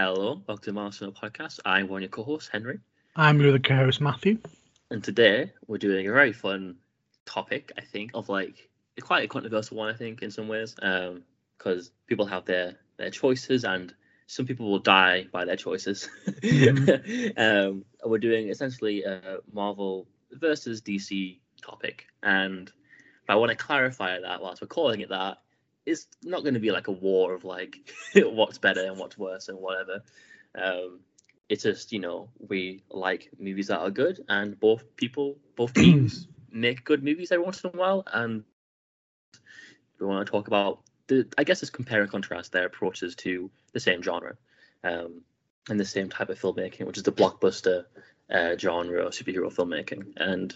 Hello, welcome to the Marcel podcast. I'm one of your co-hosts, Henry, I'm your other co-host, Matthew. and today we're doing a very fun topic. I think of like it's quite a controversial one. I think in some ways, because people have their their choices, and some people will die by their choices. um, we're doing essentially a Marvel versus DC topic, and I want to clarify that whilst we're calling it that, it's not going to be like a war of like what's better and what's worse and whatever. Um, it's just you know we like movies that are good, and both people, both teams make good movies every once in a while, and we want to talk about the I guess it's compare and contrast their approaches to the same genre, um, and the same type of filmmaking, which is the blockbuster uh, genre of superhero filmmaking, and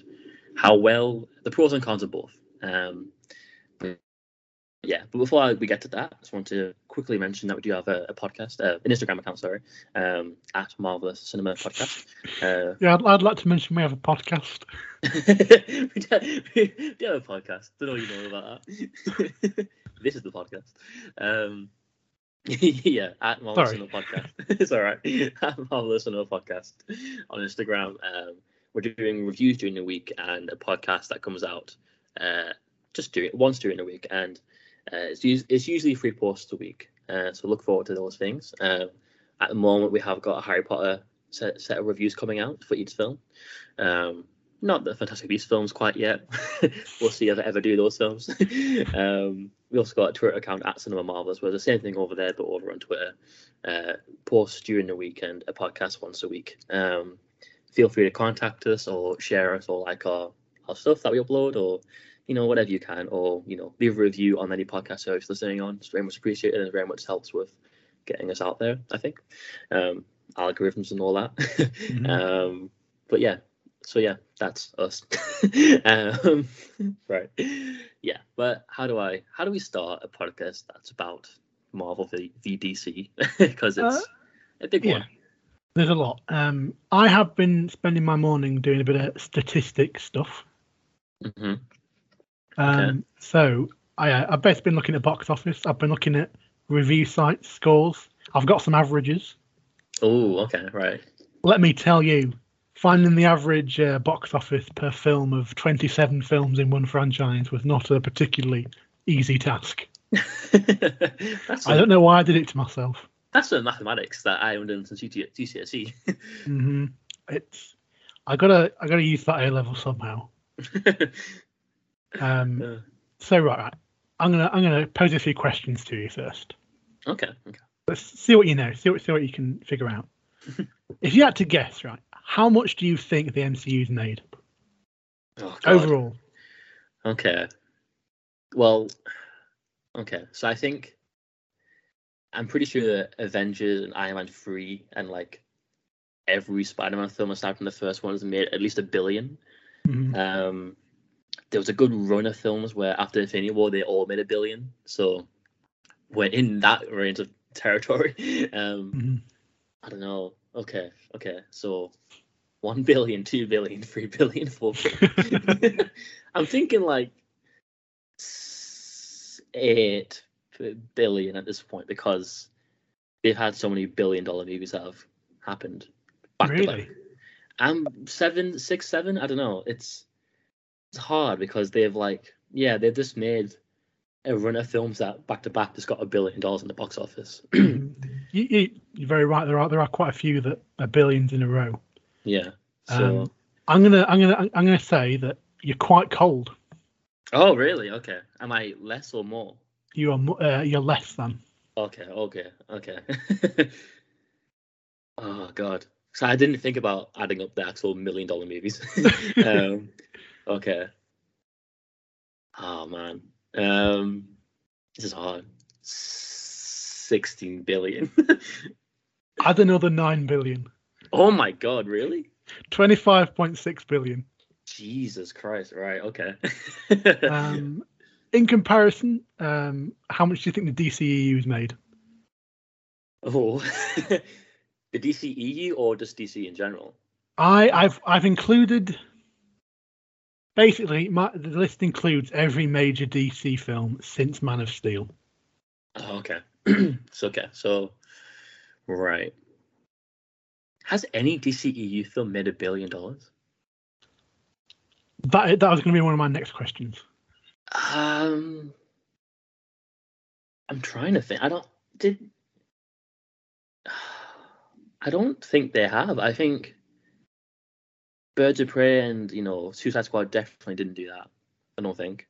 how well the pros and cons of both. Um, yeah, but before we get to that, I just want to quickly mention that we do have a, a podcast, uh, an Instagram account, sorry, um, at Marvelous Cinema Podcast. Uh, Yeah, I'd, I'd like to mention we have a podcast. we, do, we do have a podcast. Don't know you know about that. this is the podcast. Um, yeah, at Marvelous Sorry. Cinema Podcast. it's all right. At Marvelous Cinema Podcast on Instagram. Um, we're doing reviews during the week and a podcast that comes out uh, just do it once during the week, and uh, it's, it's usually three posts a week. Uh, so look forward to those things. Um, at the moment, we have got a Harry Potter set, set of reviews coming out for each film. Um, not the Fantastic Beasts films quite yet. we'll see if I ever do those films. um, we also got a Twitter account at Cinema Marvelous, where the same thing over there, but over on Twitter. Uh, posts during the weekend, a podcast once a week. Um, feel free to contact us or share us or like our, our stuff that we upload or you know whatever you can or you know leave a review on any podcast service you're listening on. It's very much appreciated and it very much helps with getting us out there. I think um, algorithms and all that. Mhm. um, but yeah, so yeah, that's us. um, right. Yeah, but how do I how do we start a podcast that's about Marvel v, v DC because it's Uh, a big yeah. one. There's a lot. Um, I have been spending my morning doing a bit of statistics stuff. hmm Um, So I, uh, I've basically been looking at box office. I've been looking at review sites scores. I've got some averages. Oh, okay, right. Let me tell you, finding the average uh, box office per film of 27 films in one franchise was not a particularly easy task. I don't know why I did it to myself. that's the mathematics that I haven't done since GCSE. hmm It's I gotta I gotta use that A level somehow. Um, Uh, so right, right, I'm gonna I'm gonna pose a few questions to you first. okay, okay. Let's see what you know. See what see what you can figure out. if you had to guess, right, how much do you think the MCU's made Oh, overall? Okay. Well, okay. So I think I'm pretty sure that Avengers and Iron Man 3 and like every Spider-Man film aside from the first one has made at least a billion. Mhm. Um, there was a good run of films where after Infinity War they all made a billion. So we're in that range of territory. Um, Mhm. I don't know. Okay, okay. So one billion, two billion, three billion, four billion. I'm thinking like eight billion at this point because they've had so many billion dollar movies that have happened back to Really? back. Um, seven, six, seven. I don't know. It's it's hard because they've like yeah they've just made a run of films that back to back just got a billion dollars in the box office. you, you, you're very right. There are there are quite a few that are billions in a row. yeah. So. Um, I'm gonna I'm gonna I'm gonna say that you're quite cold. oh really? Okay. Am I less or more? You are uh, you're less than. Okay, okay, okay. oh god. So I didn't think about adding up the actual million dollar movies. um, okay. Oh man. Um, this is hard. Sixteen billion. Add another nine billion. oh my god, really? 25.6 billion. Jesus Christ. Right. Okay. Um, in comparison, um, how much do you think the DCEU's made? oh. the DCEU or just DC in general? I, I've I've included basically my, the list includes every major DC film since Man of Steel. Oh, okay. it's okay. So Right. Has any DCEU film made a billion dollars? That that was going to be one of my next questions. Um, I'm trying to think. I don't did. I don't think they have. I think Birds of Prey and you know Suicide Squad definitely didn't do that. I don't think.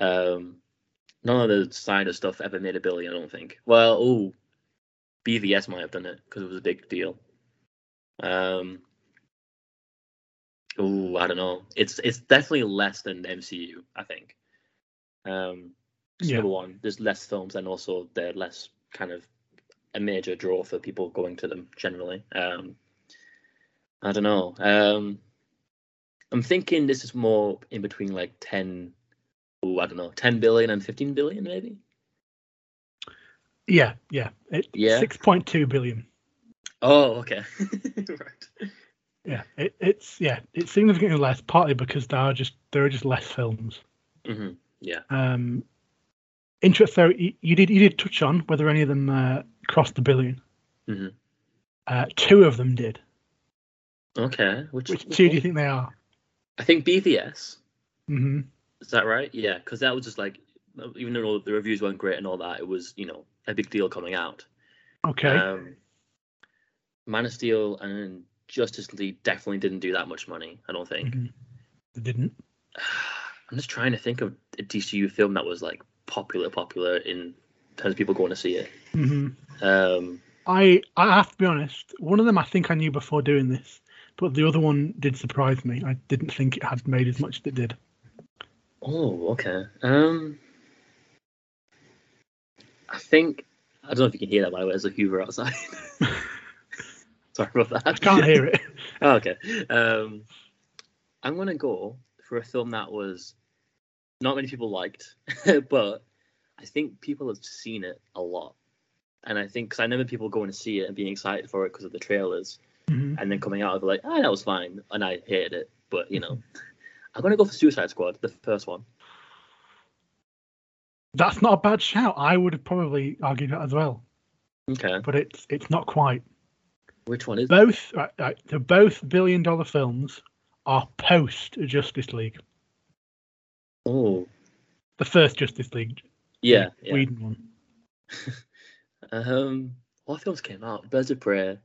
Um, none of the Snyder stuff ever made a billion. I don't think. Well, oh, BVS might have done it because it was a big deal. Um, oh, I don't know. It's it's definitely less than the MCU. I think. Um, Yeah. number one, there's less films, and also they're less kind of a major draw for people going to them generally. Um, I don't know. Um, I'm thinking this is more in between like 10, oh, I don't know, 10 billion and 15 billion maybe. Yeah, yeah. It, Yeah. 6.2 billion. Oh, okay. right. Yeah, it, it's yeah, it's significantly less. Partly because there are just there are just less films. hmm Yeah. Um, interest though, you, you did you did touch on whether any of them uh, crossed the 1000000000 Mhm. Uh, two of them did. Okay. Which, Which two do you think they are? I think BVS. hmm Is that right? Yeah, because that was just like, even though the reviews weren't great and all that, it was you know a big deal coming out. Okay. Um, Man of Steel and Justice League definitely didn't do that much money. I don't think. Mhm. They didn't. I'm just trying to think of a DCU film that was like popular, popular in terms of people going to see it. hmm Um, I I have to be honest. One of them I think I knew before doing this, but the other one did surprise me. I didn't think it had made as much as it did. oh, okay. Um, I think I don't know if you can hear that by the way. There's a Hoover outside. Sorry about that. I can't hear it. Oh, okay. Um, I'm gonna go for a film that was not many people liked, but I think people have seen it a lot, and I think because I remember people going to see it and being excited for it because of the trailers, Mhm. and then coming out of like, ah, that was fine, and I hated it. But you know, I'm gonna go for Suicide Squad, the first one. That's not a bad shout. I would have probably argued that as well, Okay, but it's it's not quite. which one is? Both right, right, so both billion dollar films are post Justice League. Oh, The first Justice League, yeah. Whedon one. Um, what films came out? Birds of Prey,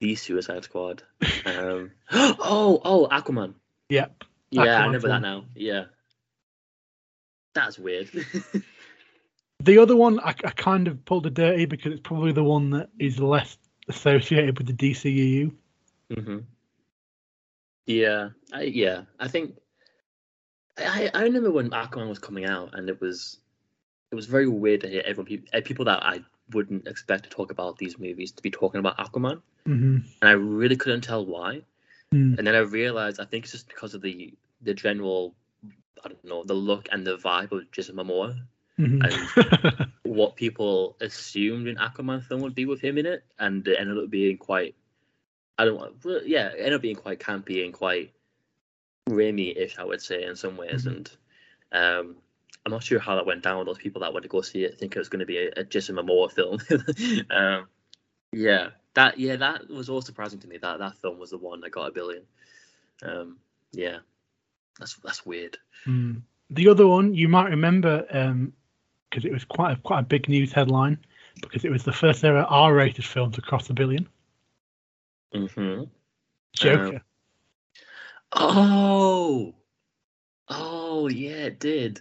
The Suicide Squad. Um, oh, oh, Aquaman. Yeah. Yeah, I Aquaman's remember that now. Yeah, that's weird. The other one I, I kind of pulled a dirty because it's probably the one that is less associated with the DCEU. hmm Yeah, I, yeah, I think I I remember when Aquaman was coming out, and it was it was very weird to hear everyone people people that I wouldn't expect to talk about these movies to be talking about Aquaman, hmm and I really couldn't tell why. Mm. And then I realized I think it's just because of the the general I don't know the look and the vibe of Jason Momoa, Mhm. And what people assumed an Aquaman film would be with him in it, and it ended up being quite I don't want yeah it ended up being quite campy and quite Raimi-ish I would say in some ways, Mhm. and um. I'm not sure how that went down with those people that went to go see it, think it was going to be a, a Jason Momoa film. um, yeah, that yeah, that was all surprising to me. That that film was the one that got a billion. Um, yeah, that's that's weird. Mm. The other one you might remember because it was quite a, quite a big news headline because it was the first ever R-rated film to cross a billion. hmm Joker. Oh, oh yeah, it did.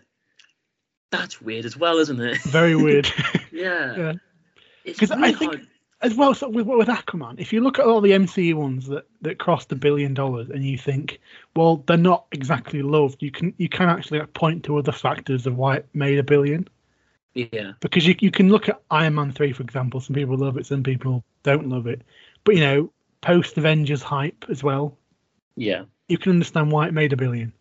That's weird as well, isn't it? Very weird. yeah. Yeah. It's 'Cause I think- hard- As well, so with with Aquaman, if you look at all the MCU ones that that crossed a billion dollars, and you think, well, they're not exactly loved, you can you can actually point to other factors of why it made a billion. Yeah. because you you can look at Iron Man three for example. Some people love it, some people don't love it. But you know, post Avengers hype as well. Yeah. You can understand why it made a billion.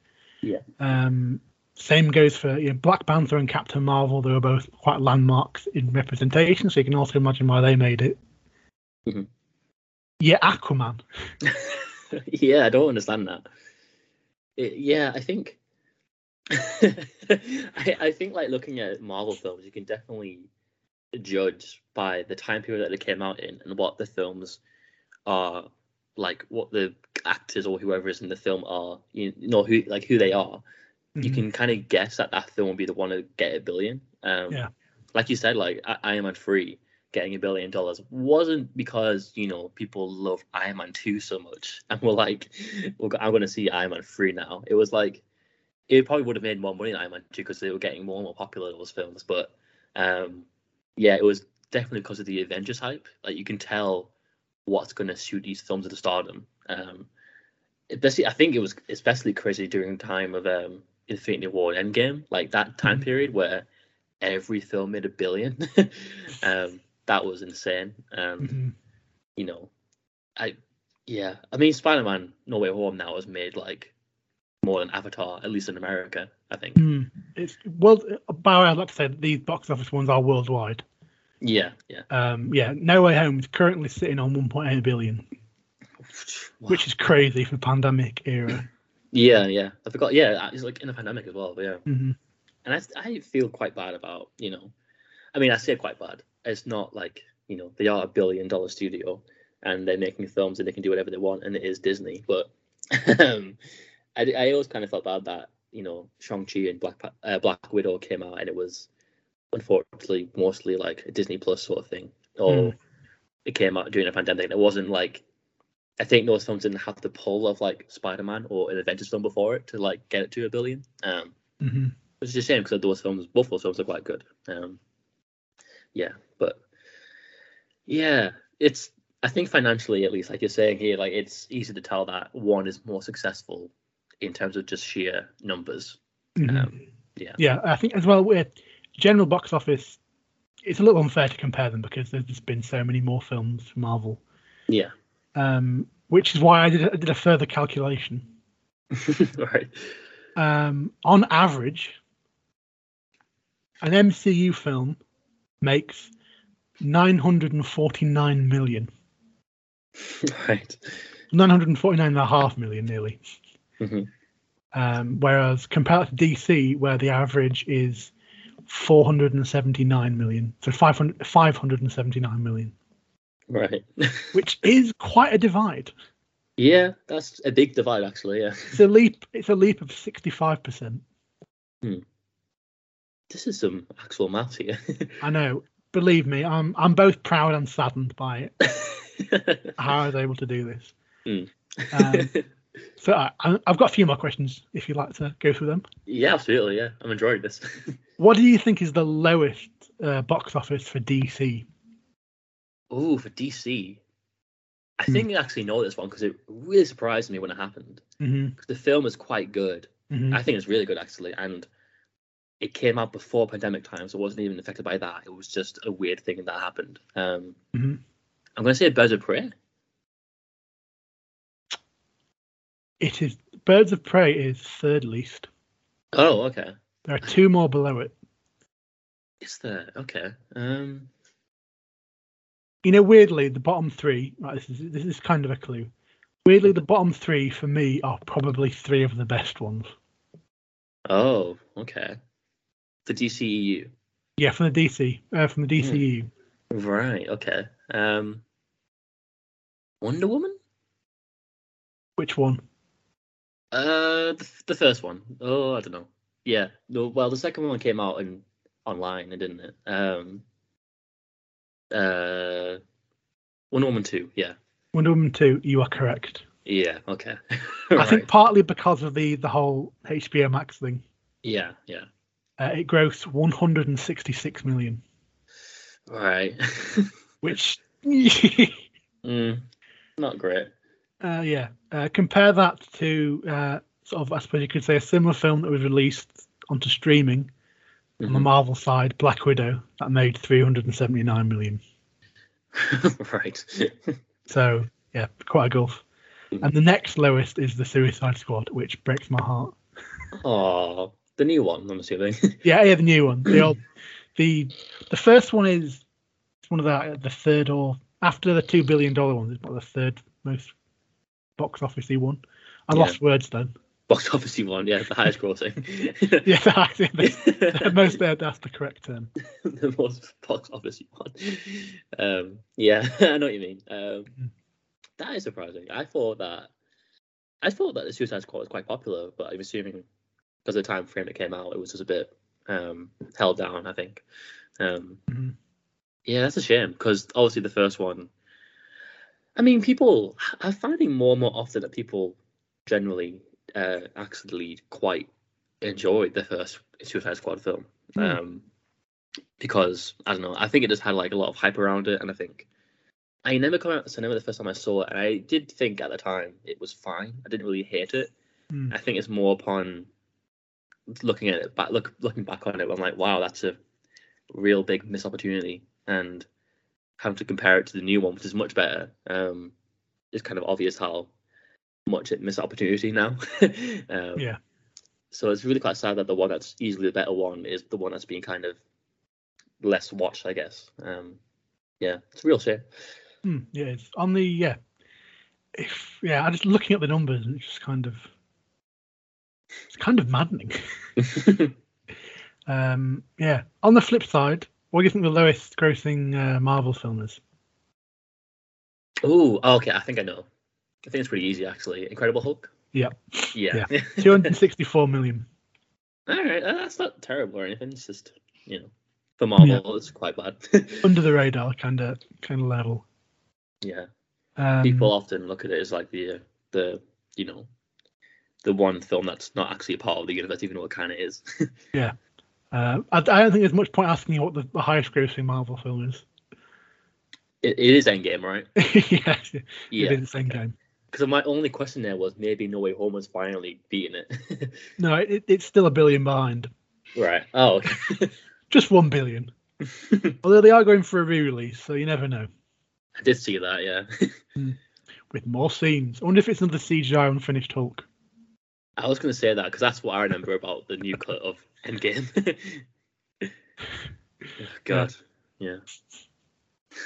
Yeah. Um, same goes for you know, Black Panther and Captain Marvel. They were both quite landmarks in representation, so you can also imagine why they made it. Mhm. Yeah, Aquaman. yeah, I don't understand that. It, yeah, I think I, I think like looking at Marvel films, you can definitely judge by the time period that they came out in and what the films are like, what the actors or whoever is in the film are, you know, who like who they are. You Mhm. can kind of guess that that film will be the one to get a billion. Um, Yeah. Like you said, like I- Iron Man three getting a billion dollars wasn't because you know people love Iron Man two so much and were like, well, I'm going to see Iron Man three now. It was like it probably would have made more money than Iron Man two because they were getting more and more popular those films. But um, yeah, it was definitely because of the Avengers hype. Like you can tell what's going to shoot these films into stardom. Um, especially, I think it was especially crazy during the time of um, Infinity War and Endgame, like that time Mhm. period where every film made a billion. um, that was insane. Um, Mhm. You know, I yeah, I mean Spider Man No Way Home now has made like more than Avatar, at least in America. I think. Mm. It's world. By I'd like to say that these box office ones are worldwide. Yeah, yeah. Um, yeah, No Way Home is currently sitting on 1.8 billion, which is crazy for pandemic era. Yeah, yeah. I forgot. Yeah, it's like in a pandemic as well. But yeah, hmm and I, I feel quite bad about you know, I mean I say quite bad. It's not like you know they are a billion dollar studio and they're making films and they can do whatever they want and it is Disney. But um, I I always kind of felt bad that you know Shang Chi and Black uh, Black Widow came out and it was unfortunately mostly like a Disney Plus sort of thing or Mm. it came out during a pandemic. and It wasn't like I think those films didn't have the pull of like Spider Man or an Avengers film before it to like get it to a billion. Um, hmm which is a shame because those films, both those films are quite good. Um, yeah, yeah, it's I think financially at least, like you're saying here, like it's easy to tell that one is more successful in terms of just sheer numbers. hmm Um, yeah. Yeah, I think as well with general box office, it's a little unfair to compare them because there's just been so many more films from Marvel. Yeah, Um, which is why I did, I did a further calculation. right. Um, on average, an MCU film makes 949 million. right. 949 and a half million nearly. Mhm. Um, whereas compared to DC, where the average is 479 million, so 500, 579 million, Right. which is quite a divide. yeah, that's a big divide actually. Yeah. It's a leap. It's a leap of 65 percent. Hmm. This is some actual maths here. I know. Believe me, I'm I'm both proud and saddened by it. How I was able to do this. Mm. Um, So I, I've got a few more questions. If you'd like to go through them. yeah, absolutely. Yeah, I'm enjoying this. What do you think is the lowest uh, box office for DC? Oh, for DC. I Hmm. think I actually know this one because it really surprised me when it happened. hmm 'Cause the film is quite good. hmm I think it's really good actually, and it came out before pandemic time, so it wasn't even affected by that. It was just a weird thing that happened. Um, Mhm. I'm going to say Birds of Prey. It is Birds of Prey is third least. Oh, okay. There are two more below it. Is there? Okay. Um, You know, weirdly, the bottom three. Right, this is this is kind of a clue. Weirdly, the bottom three for me are probably three of the best ones. oh, okay. The DCEU. Yeah, from the DC, uh, from the DCU. Right. Okay. Um, Wonder Woman. Which one? Uh, the, the first one. Oh, I don't know. Yeah. No. Well, the second one came out in online, didn't it? Um. Uh, Wonder Woman two. Yeah. Wonder Woman two. You are correct. Yeah. Okay. I think partly because of the the whole HBO Max thing. Yeah. Yeah. Uh, it grossed 166 million, Right. which mm, not great. uh, yeah. Uh, compare that to uh, sort of I suppose you could say a similar film that was released onto streaming on the Mhm. Marvel side, Black Widow, that made 379 million. right. So yeah, quite a gulf. Mhm. And the next lowest is the Suicide Squad, which breaks my heart. Oh, the new one. I'm assuming. Yeah, yeah, the new one. The old, the the first one is it's one of the the third or after the two billion dollar one. It's about the third most box officey one. I Yeah. lost words then. box office one. Yeah, the highest grossing. yeah, that's the, the most. That's the correct term. the most box office one. Um, yeah, I know what you mean. Um, Mhm. that is surprising. I thought that. I thought that the Suicide Squad was quite popular, but I'm assuming because the time frame it came out, it was just a bit um, held down. I think. Um, Mhm. yeah, that's a shame because obviously the first one. I mean, people. I'm finding more and more often that people generally uh, actually quite enjoyed the first Suicide Squad film. Hmm. Um, because I don't know, I think it just had like a lot of hype around it, and I think I never come out to cinema the first time I saw it, and I did think at the time it was fine. I didn't really hate it. Mm. I think it's more upon looking at it back, look looking back on it, I'm like, wow, that's a real big missed opportunity, and having to compare it to the new one, which is much better. Um, it's kind of obvious how much it missed opportunity now. um, Yeah. So it's really quite sad that the one that's easily the better one is the one that's being kind of less watched, I guess. Um, yeah, it's a real shame. Mm, yeah, it's on the yeah. If yeah, I just looking at the numbers, and it's just kind of it's kind of maddening. Um, yeah. On the flip side, what do you think the lowest grossing uh, Marvel film is? oh, okay, I think I know. I think it's pretty easy actually. Incredible Hulk. Yep. Yeah. 264 million. All right, uh, that's not terrible or anything. It's just you know, for Marvel, it's quite bad. Under the radar kind of kind of level. yeah, Um, people often look at it as like the the you know the one film that's not actually a part of the universe, even though it kind of is. uh, I, I don't think there's much point asking you what the, the highest grossing Marvel film is. it, it is Endgame, right? yes, Yeah. it is same. Because my only question there was maybe No Way Home was finally beating it. No, it, it's still a billion behind. right. Oh. okay. Just one billion. Although they are going for a re-release, so you never know. I did see that. Yeah. With more scenes. I wonder if it's another CGI unfinished Hulk. I was going to say that because that's what I remember about the new cut of Endgame. Oh, God. Yeah.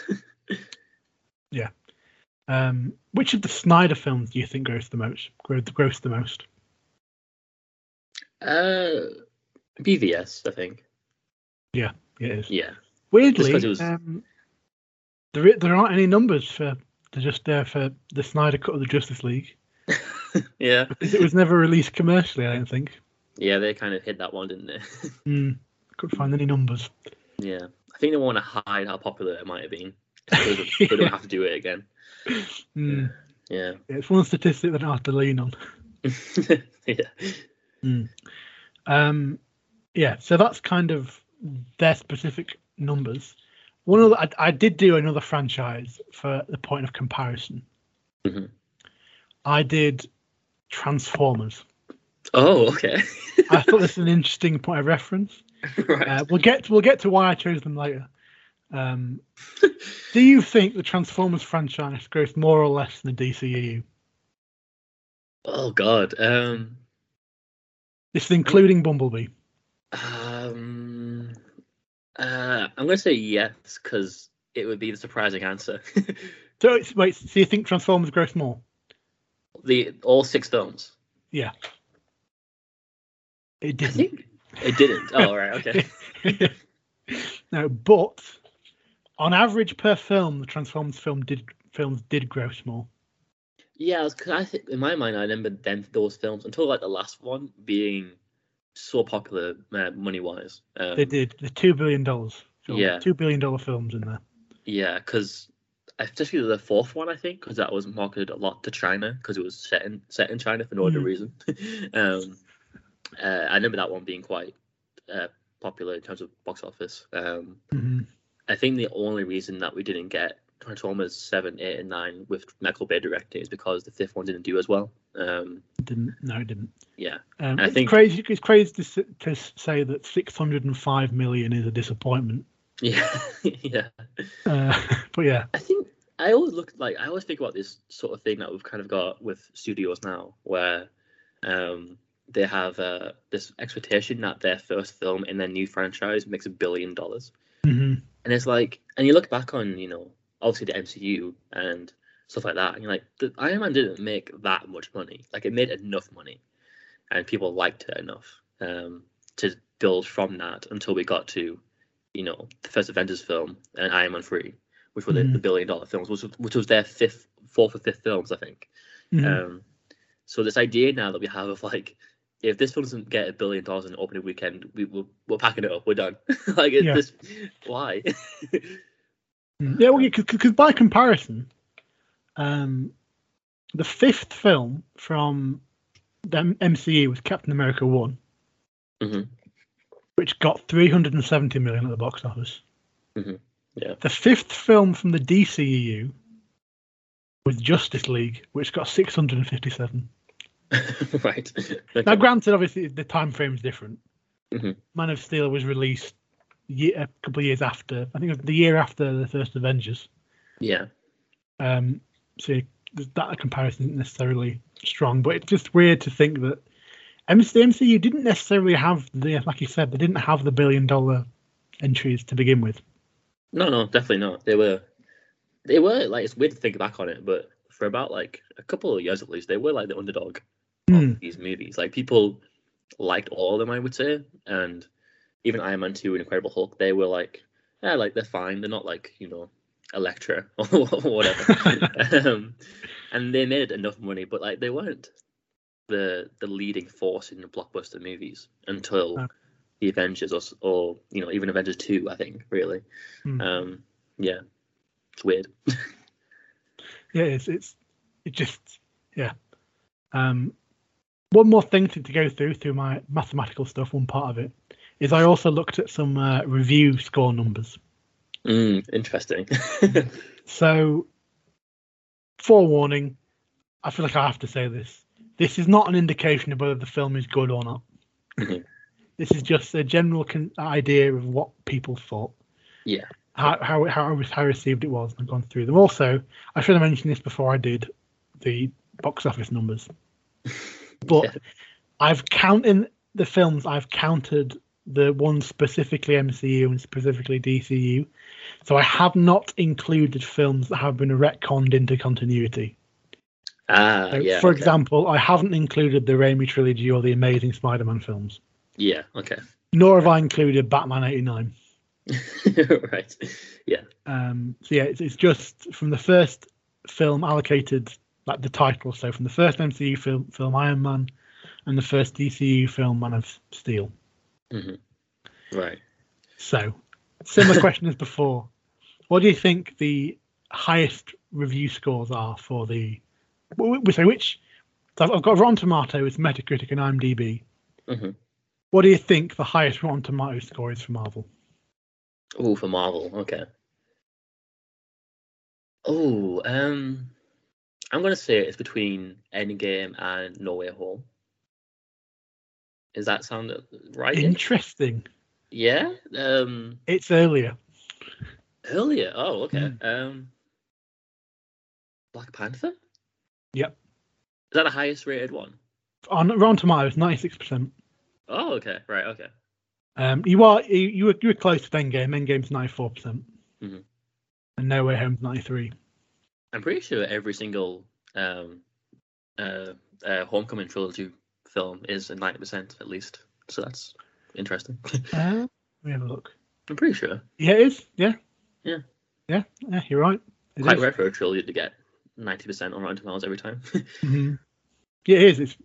Yeah. Um, which of the Snyder films do you think grossed the most? Grossed, the most? Uh, BVS, I think. Yeah, it is. Yeah. Weirdly, was- um, there there aren't any numbers for. They're just there for the Snyder cut of the Justice League yeah. it was never released commercially. I don't think. Yeah, they kind of hit that one, didn't they? Mm, couldn't find any numbers. yeah. I think they want to hide how popular it might have been. They don't have to do it again. Mm, Yeah. It's one statistic that I have to lean on. yeah. Um, yeah, so that's kind of their specific numbers. One of the, I, I did do another franchise for the point of comparison. Mhm. I did Transformers. Oh, okay. I thought this was an interesting point of reference. right. Uh, we'll get we'll get to why I chose them later. Um, do you think the Transformers franchise grossed more or less than the DCEU? oh God. Um. This is including Bumblebee. Um. Uh, I'm gonna say yes because it would be the surprising answer. So it's, wait, so you think Transformers grossed more? The all six films. Yeah. It didn't. think it didn't. Oh, right. Okay. no, but on average per film, the Transformers film did films did gross more. Yeah, because I think in my mind I remember them those films until like the last one being so popular uh, money wise. Um, They did the two billion dollars. Yeah. two billion dollar films in there. Yeah, because especially the fourth one, I think, because that was marketed a lot to China because it was set in set in China for no other Mm. reason. um, uh, I remember that one being quite uh, popular in terms of box office. Um, hmm I think the only reason that we didn't get Transformers seven, eight, and nine with Michael Bay directing is because the fifth one didn't do as well. Um, Didn't no, it didn't. yeah, Um, I think- crazy. It's crazy to, to say that six hundred and five million is a disappointment. yeah, yeah. Uh, but yeah, I think I always look like I always think about this sort of thing that we've kind of got with studios now, where um, they have uh, this expectation that their first film in their new franchise makes a billion dollars, hmm and it's like, and you look back on, you know, obviously the MCU and stuff like that, and you're like, the Iron Man didn't make that much money. Like it made enough money, and people liked it enough um, to build from that until we got to, you know, the first Avengers film and Iron Man three, which were the, Mhm. the billion dollar films, which, was- which was their fifth, fourth or fifth films, I think. Mhm. Um, so this idea now that we have of like, if this film doesn't get a billion dollars in the opening weekend, we will we're packing it up, we're done. like it's Yeah. this, why? Mm. Yeah, well, because by comparison, um, the fifth film from the MCU was Captain America One, Mhm. which got 370 million at the box office. Mhm. Yeah. The fifth film from the DCEU was Justice League, which got 657. right. Now, granted, obviously the time frame is different. Mhm. Man of Steel was released ye a couple of years after. I think it was the year after the first Avengers. Yeah. Um, so that comparison isn't necessarily strong, but it's just weird to think that MC, the MCU didn't necessarily have the, like you said, they didn't have the billion dollar entries to begin with. No, no, definitely not. They were, they were like it's weird to think back on it, but for about like a couple of years at least, they were like the underdog Hmm. of these movies. Like people liked all of them, I would say, and even Iron Man two and Incredible Hulk, they were like, yeah, like they're fine. They're not like you know Elektra or whatever. um, and they made enough money, but like they weren't the the leading force in the blockbuster movies until. The Avengers or, or you know even Avengers two, I think really. Hmm. Um, yeah, it's weird. Yeah, it's it's it just yeah. Um, one more thing to, to go through through my mathematical stuff. One part of it is I also looked at some uh, review score numbers. Mm, interesting. So, forewarning, I feel like I have to say this. This is not an indication of whether the film is good or not. Mhm. This is just a general con- idea of what people thought. Yeah. How how how, how received it was. I've gone through them. Also, I should have mentioned this before I did the box office numbers. But Yeah. I've counted the films. I've counted the ones specifically MCU and specifically DCU. So I have not included films that have been retconned into continuity. ah, So, yeah. for okay. example, I haven't included the Raimi trilogy or the Amazing Spider-Man films, Yeah. Okay. nor have I included Batman '89. right. Yeah. Um, so yeah, it's, it's just from the first film allocated, like the title. So from the first MCU film, film Iron Man, and the first DCU film Man of Steel. hmm Right. So, similar question as before. What do you think the highest review scores are for the? We So which? I've got Rotten Tomatoes, Metacritic, and IMDb. hmm What do you think the highest Rotten Tomatoes score is for Marvel? Oh, for Marvel. Okay. Oh, um, I'm gonna say it's between Endgame and No Way Home. Does that sound right? Interesting. Yeah. Um, It's earlier. earlier. Oh, okay. Um, Black Panther. Yep. Is that the highest rated one? On Rotten Tomatoes, ninety-six percent. Oh, okay. Right. Okay. Um, you are you, you were you were close to Endgame. Endgame's ninety-four percent, Mhm. and No Way Home's ninety-three. I'm pretty sure every single um, uh, uh, Homecoming trilogy film is a 90% at least. So that's interesting. Uh, let me have a look. I'm pretty sure. Yeah, it is. Yeah. Yeah. Yeah. Yeah. You're right. It Quite is. rare for a trilogy to get 90% on Rotten Tomatoes every time. Mhm. Yeah, it is. It's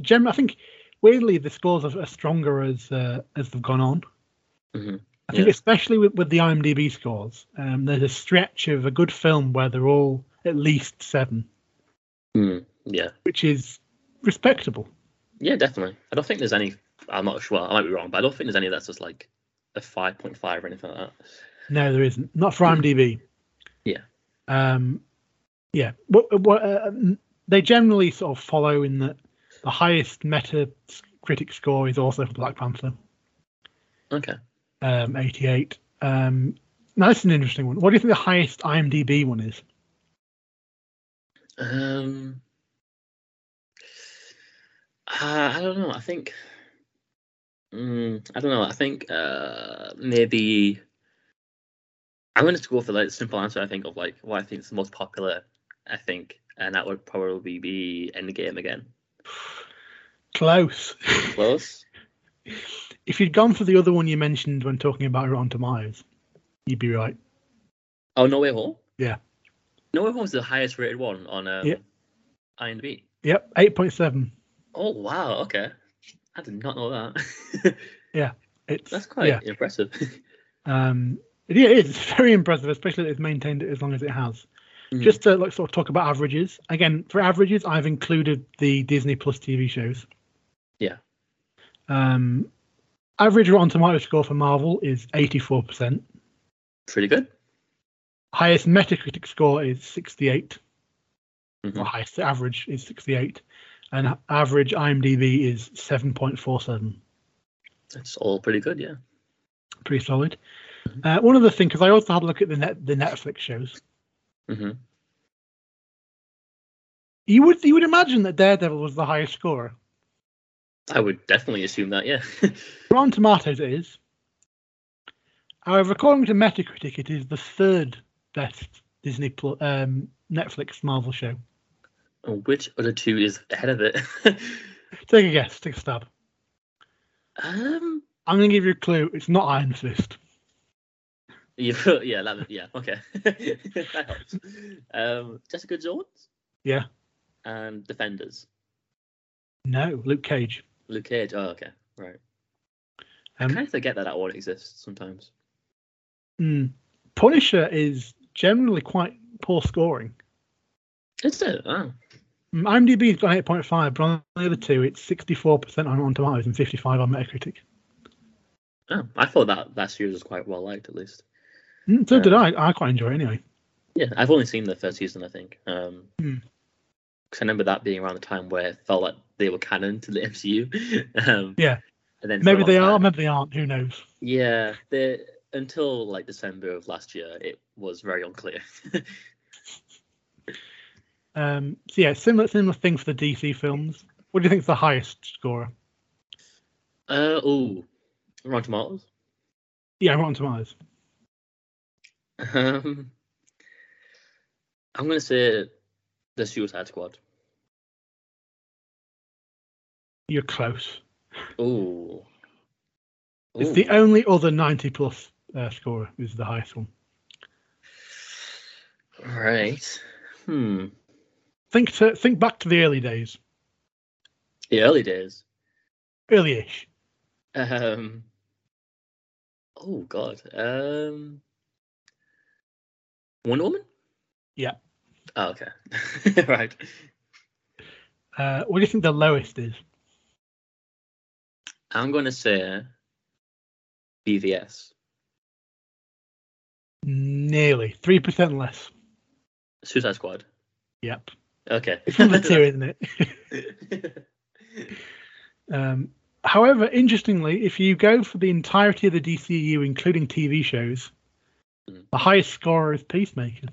gem. I think weirdly the scores are, are stronger as uh, as they've gone on. hmm I think Yeah. especially with, with the IMDb scores, um, there's a stretch of a good film where they're all at least seven, Mm, yeah. which is respectable. Yeah, definitely. I don't think there's any. I'm not sure. I might be wrong, but I don't think there's any that's just like a 5.5 or anything like that. No, there isn't. Not for IMDb. Yeah. Um, yeah. What, what, uh, they generally sort of follow in that the highest meta critic score is also for Black Panther, Okay. um, 88. Um, now, this is an interesting one. What do you think the highest IMDb one is? Um, uh, I don't know. I think. Mm, I don't know. I think uh, maybe. I'm going to go for like the simple answer. I think of like what I think is the most popular. I think, and that would probably be Endgame again. Close. Close. if you'd gone for the other one you mentioned when talking about Rotten Tomatoes, you'd be right. Oh, No Way Home. Yeah. No Way Home is the highest rated one on um, Yeah. IMDb. Yep, 8.7. Oh wow. Okay. I did not know that. Yeah, it's That's quite yeah. impressive. Um, yeah, it is. It's very impressive, especially that it's maintained it as long as it has. Mhm. Just to like sort of talk about averages. Again, for averages, I've included the Disney Plus TV shows. Yeah. Um, average Rotten Tomato score for Marvel is 84%. Pretty good. Highest Metacritic score is 68. Mhm. Or highest average is 68, and average IMDb is 7.47. That's all pretty good. Yeah. Pretty solid. Mhm. Uh, one other thing, because I also had a look at the net the Netflix shows. Hmm You would you would imagine that Daredevil was the highest scorer. I would definitely assume that. Yeah. Rotten Tomatoes it is. However, according to Metacritic, it is the third best Disney um, Netflix Marvel show. Which other two is ahead of it? Take a guess. Take a stab. um. I'm going to give you a clue. It's not Iron Fist. Yeah. Yeah. That, yeah. Okay. that helps. Um. Jessica Jones Yeah. and Defenders. No, Luke Cage. Luke Cage. Oh, okay. Right. I Um, kind of forget that that one exists sometimes. mm, Punisher is generally quite poor scoring. Is it? Oh. Mm, IMDb's got 8.5, but on the other two, it's 64% on Rotten Tomatoes and 55 on Metacritic. oh. I thought that that series was quite well liked, at least. Mm, so did Uh, I. I quite enjoy it anyway. Yeah, I've only seen the first season, I think. Um, Hmm. because I remember that being around the time where it felt like they were canon to the MCU. um, Yeah. And then Maybe they are, maybe they aren't. Who knows? Yeah, they until like December of last year, it was very unclear. Um, so yeah, similar similar thing for the DC films. What do you think is the highest scorer? uh oh, Rotten Tomatoes. Yeah, Rotten Tomatoes. Um, I'm gonna say the Suicide Squad. You're close. Oh, It's the only other 90 plus uh, scorer is the highest one. right. Hmm. Think to think back to the early days, The early days. early-ish. Um. Oh God. Um. Wonder Woman. Yeah. Oh, okay. right. Uh, what do you think the lowest is? I'm gonna say BVS. Nearly three percent less. Suicide Squad. Yep, Okay. it's number two, isn't it? Um, however, interestingly, if you go for the entirety of the DCU, including TV shows, Mm. the highest scorer is Peacemaker.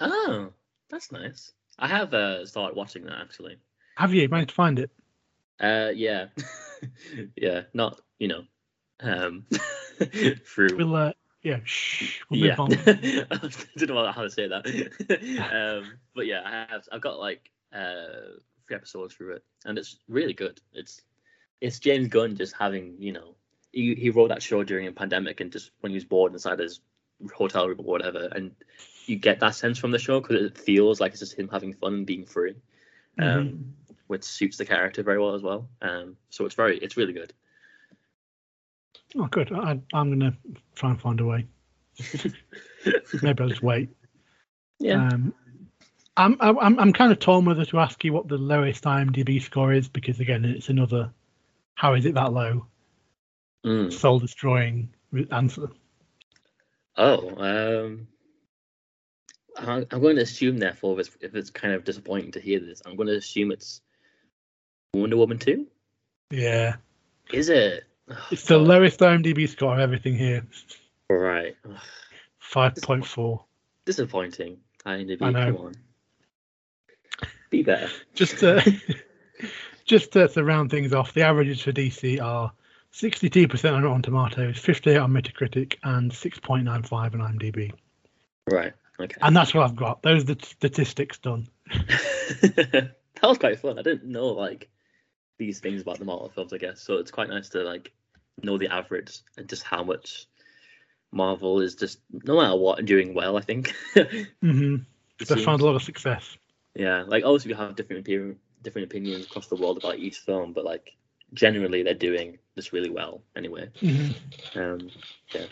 oh, that's nice. I have uh, started watching that actually. Have you managed to find it? Uh, yeah, yeah. Not you know, um, through. We'll, uh, yeah, shh, we'll yeah. I didn't know how to say that. um, but yeah, I have. I've got like uh three episodes through it, and it's really good. It's it's James Gunn just having you know he he wrote that show during a pandemic and just when he was bored inside his hotel room or whatever, and you get that sense from the show because it feels like it's just him having fun and being free, um, Mhm. which suits the character very well as well. Um, so it's very it's really good. Oh, good. I, I'm gonna try and find a way. Maybe I'll just wait. Yeah. Um, I'm, I'm I'm kind of torn whether to ask you what the lowest IMDb score is because again, it's another. How is it that low? Mm. Soul destroying answer. Oh, um, I- I'm going to assume, therefore, if it's, if it's kind of disappointing to hear this, I'm going to assume it's Wonder Woman 2. Yeah, Is it? Oh, it's the God. lowest IMDb score of everything here. Right. Five point four. Disappointing. IMDb, I know. come on. Be better. Just to, just to, to round things off, the averages for DC are 62% on Rotten Tomatoes, 58 on Metacritic, and 6.95 on IMDb. Right. Okay. And that's what I've got. Those are the statistics done. that was quite fun. I didn't know, like, these things about the Marvel films, I guess. So it's quite nice to like know the average and just how much Marvel is just no matter what doing well. I think. hmm It They found a lot of success. Yeah, like obviously we have different opinion, different opinions across the world about each film, but like generally they're doing this really well anyway. hmm Um, yeah,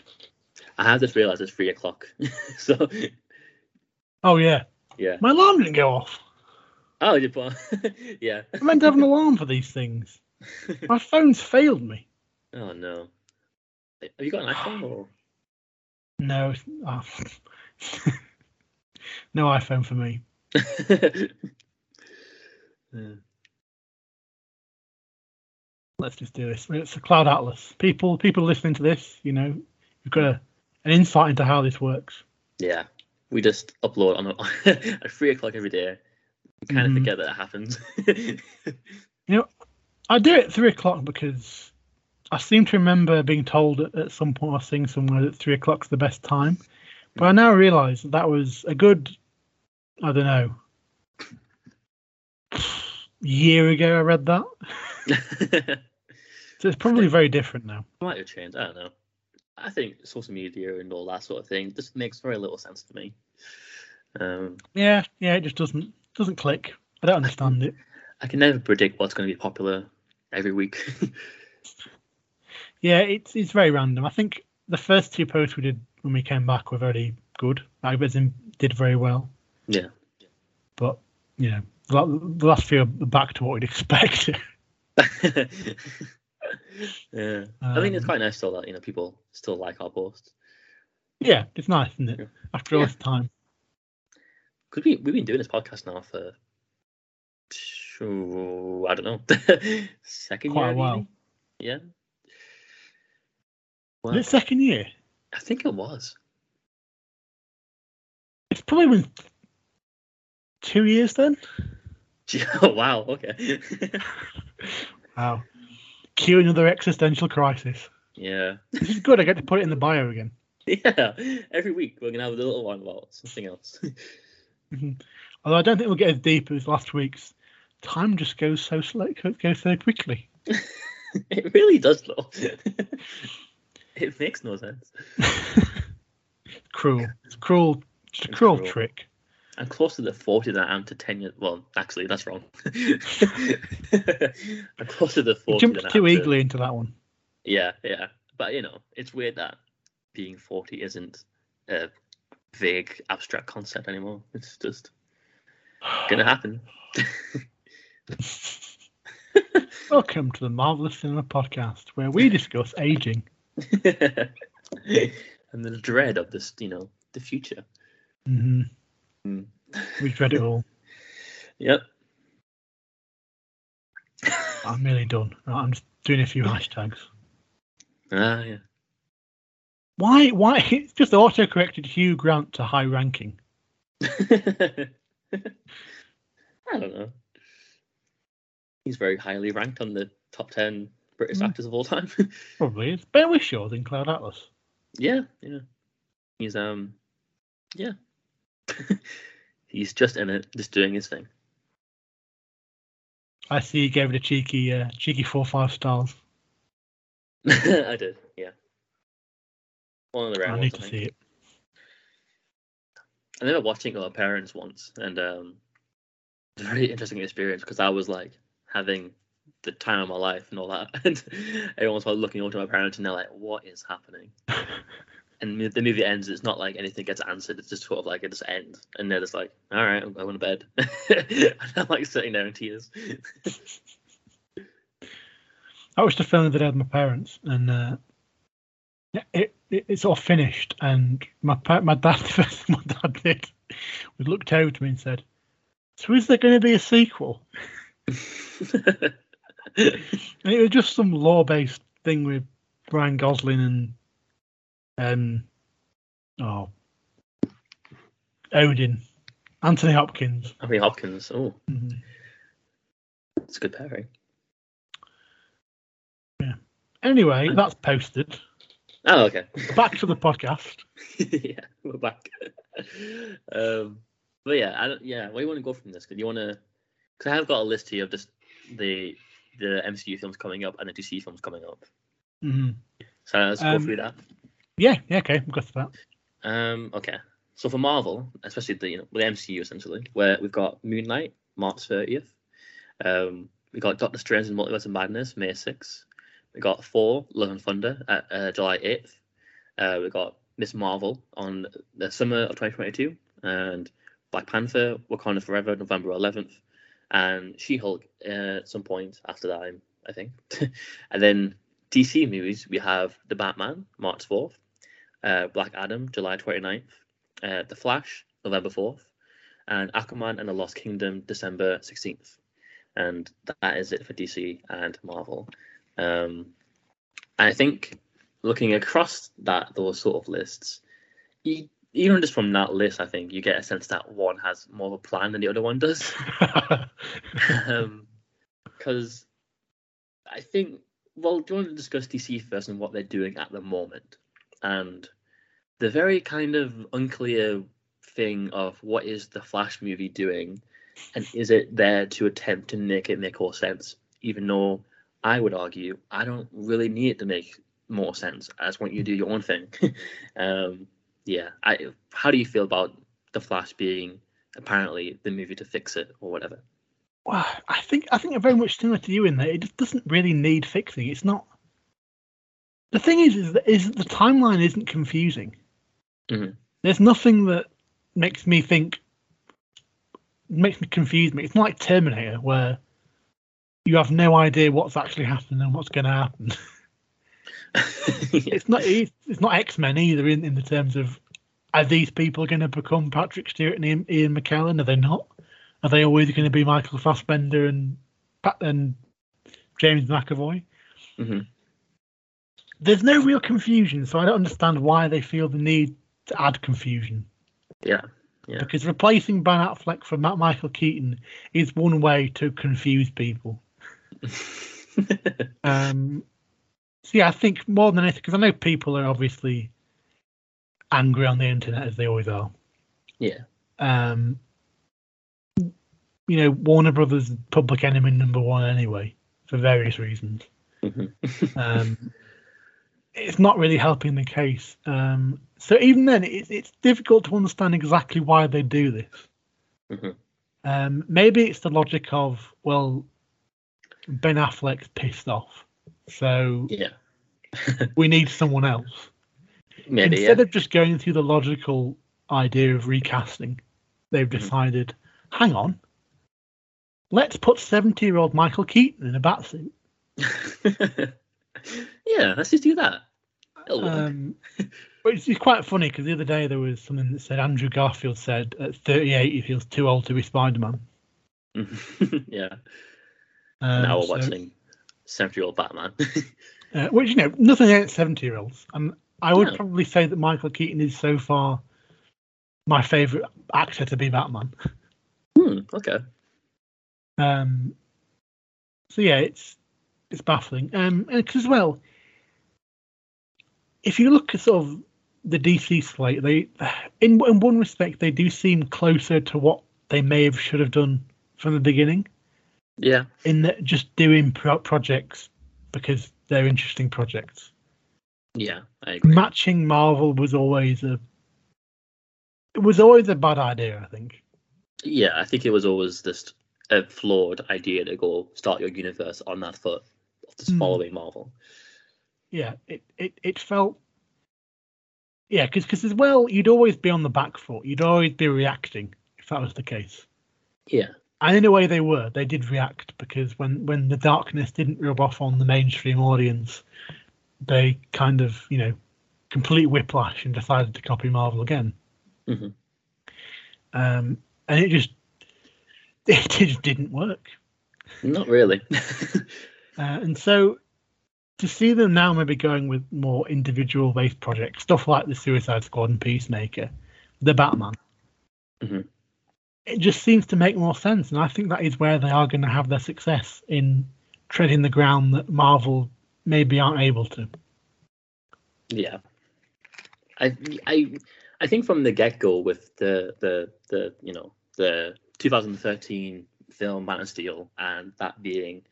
I have just realised it's three o'clock, so Oh yeah, yeah. my alarm didn't go off. Oh, you put yeah. I meant to have an alarm for these things. My phone's failed me. oh no. Have you got an iPhone or? No, oh. no iPhone for me. Yeah. Let's just do this. It's a cloud atlas. People, people listening to this, you know, you've got a, an insight into how this works. yeah, we just upload on a, at three o'clock every day. We kind of Mhm. forget that it happens. You know, I do it at three o'clock because I seem to remember being told at, at some point I was seeing somewhere that three o'clock's the best time. But I now realise that, that was a good, I don't know, year ago I read that. So it's probably very different now. might have changed. I don't know. I think social media and all that sort of thing just makes very little sense to me. Um, Yeah, yeah, it just doesn't doesn't click. I don't understand it. I can never predict what's going to be popular every week. Yeah, it's it's very random. I think the first two posts we did when we came back were very good. In, did very well. yeah. But you know, the the last few are back to what we'd expect. yeah. I mean, it's Um, quite nice still that you know people still like our posts yeah, it's nice, isn't it? After all Yeah. this time. because we we've been doing this podcast now for phew, I don't know second Quite year a while. maybe? Yeah. Well, it second year? I think it was. It's probably been two years then. Oh, wow. Okay. Wow. Cue another existential crisis. yeah. This is good. I get to put it in the bio again. Yeah. Every week we're gonna have a little one about something else. Mm-hmm. Although I don't think we'll get as deep as last week's. Time just goes so slow, it goes so quickly. it really does though. it makes no sense. cruel. It's cruel. Just a cruel, cruel. trick. I'm closer to 40 than I am to 10 years. Well, actually, that's wrong. I'm closer to 40 You than jumped I too am to- eagerly into that one. Yeah, yeah. But, you know, it's weird that being 40 isn't a vague, abstract concept anymore. It's just going to happen. Welcome to the Marvelous Cinema Podcast, where we discuss aging. and the dread of this, you know, the future. hmm Mm. We dread it all. Yep. I'm nearly done. I'm just doing a few hashtags. Ah, yeah. Why? Why? It's just auto-corrected Hugh Grant to high ranking. I don't know. He's very highly ranked on the top 10 British Mm. actors of all time. Probably is. Ben Whishaw's in Cloud Atlas. yeah, yeah. He's, um, yeah. He's just in it, just doing his thing. I see he gave it a cheeky, uh, cheeky four five stars. I did, yeah. One of the rare I ones, need I to think. see it. I remember watching it with my parents once, and um, it was a very interesting experience because I was like having the time of my life and all that, and everyone's like looking over to my parents and they're like, "What is happening?" And the movie ends. It's not like anything gets answered. It's just sort of like it just ends, and they're just like, "All right, I'm going to bed," and I'm like sitting there in tears. I watched a film the other day with my parents, and uh, it, it it's all finished. And my pa- my dad, first thing my dad did was looked over to me and said, "So is there going to be a sequel?" And it was just some law-based thing with Ryan Gosling and um oh Odin, Anthony Hopkins. Anthony Hopkins. Oh, it's a good pairing. Yeah. Anyway, that's posted. Oh, okay. Back to the podcast. yeah, we're back. um, but yeah, I don't, yeah, where do you want to go from this? Because you want to, because I have got a list here of just the the MCU films coming up and the DC films coming up. hmm So let's go Um, through that. Yeah, yeah, okay, we'll go to that. Um, okay. So for Marvel, especially the you know the MCU essentially, where we've got Moon Knight March thirtieth, um, we got Doctor Strange and Multiverse of Madness May sixth, we got Thor Love and Thunder at uh, July eighth, uh, we got Miss Marvel on the summer of twenty twenty two, and Black Panther Wakanda Forever November eleventh, and She Hulk uh, at some point after that, I think, and then DC movies we have The Batman March fourth uh, Black Adam, July 29th, uh, The Flash, November 4th, and Aquaman and the Lost Kingdom, December 16th. And that is it for DC and Marvel. Um, and I think looking across that those sort of lists, e- even just from that list, I think you get a sense that one has more of a plan than the other one does. because I think, well, do you want to discuss DC first and what they're doing at the moment? And the very kind of unclear thing of what is the Flash movie doing, and is it there to attempt to make it make more sense? Even though I would argue I don't really need it to make more sense. I just want you to do your own thing. um, yeah, I. How do you feel about the Flash being apparently the movie to fix it or whatever? Well, I think I think I'm very much similar to you in that it doesn't really need fixing. It's not. The thing is, is that, is that the timeline isn't confusing. Mhm. There's nothing that makes me think makes me confuse me. It's not like Terminator where you have no idea what's actually happening and what's going to happen. It's not it's, it's not X Men either in, in the terms of are these people going to become Patrick Stewart and Ian, Ian McKellen? Are they not? Are they always going to be Michael Fassbender and Pat and James McAvoy? Mhm. There's no real confusion, so I don't understand why they feel the need to add confusion. Yeah. Yeah. Because replacing Ben Affleck for Matt Michael Keaton is one way to confuse people. Um, so yeah, I think more than anything, because I know people are obviously angry on the internet as they always are. yeah. Um, you know, Warner Brothers public enemy number one anyway, for various reasons. Mhm. Um, it's not really helping the case. Um, so even then, it, it's difficult to understand exactly why they do this. Mhm. Um, maybe it's the logic of well, Ben Affleck's pissed off, so yeah. we need someone else. Maybe. Instead Yeah. of just going through the logical idea of recasting, they've Mhm. decided, hang on, let's put 70 year old Michael Keaton in a batsuit. yeah. Let's just do that. Um, but it's, it's quite funny because the other day there was something that said Andrew Garfield said at 38 he feels too old to be Spider Man. yeah. Um, now we're so- watching seventy-year-old Batman. Uh, which you know, nothing against seventy year olds, and I would No. probably say that Michael Keaton is so far my favourite actor to be Batman. hmm, okay. Um, so yeah, it's it's baffling. Um, and as well, if you look at sort of the DC slate, they in in one respect they do seem closer to what they may have should have done from the beginning. Yeah. In that just doing pro- projects because they're interesting projects. Yeah. I agree. matching Marvel was always a it was always a bad idea, I think. Yeah, I think it was always just a flawed idea to go start your universe on that foot just Hmm. following Marvel. Yeah, it it, it felt yeah, because because as well, you'd always be on the back foot. You'd always be reacting if that was the case. Yeah. And in a way, they were. They did react because when when the darkness didn't rub off on the mainstream audience, they kind of you know complete whiplash and decided to copy Marvel again. Mhm. Um, and it just it just didn't work. Not really. Uh, and so to see them now maybe going with more individual based projects, stuff like the Suicide Squad and Peacemaker, the Batman, Mhm. it just seems to make more sense. And I think that is where they are going to have their success in treading the ground that Marvel maybe aren't able to. Yeah, I I I think from the get go with the the the you know the 2013 film Man of Steel and that being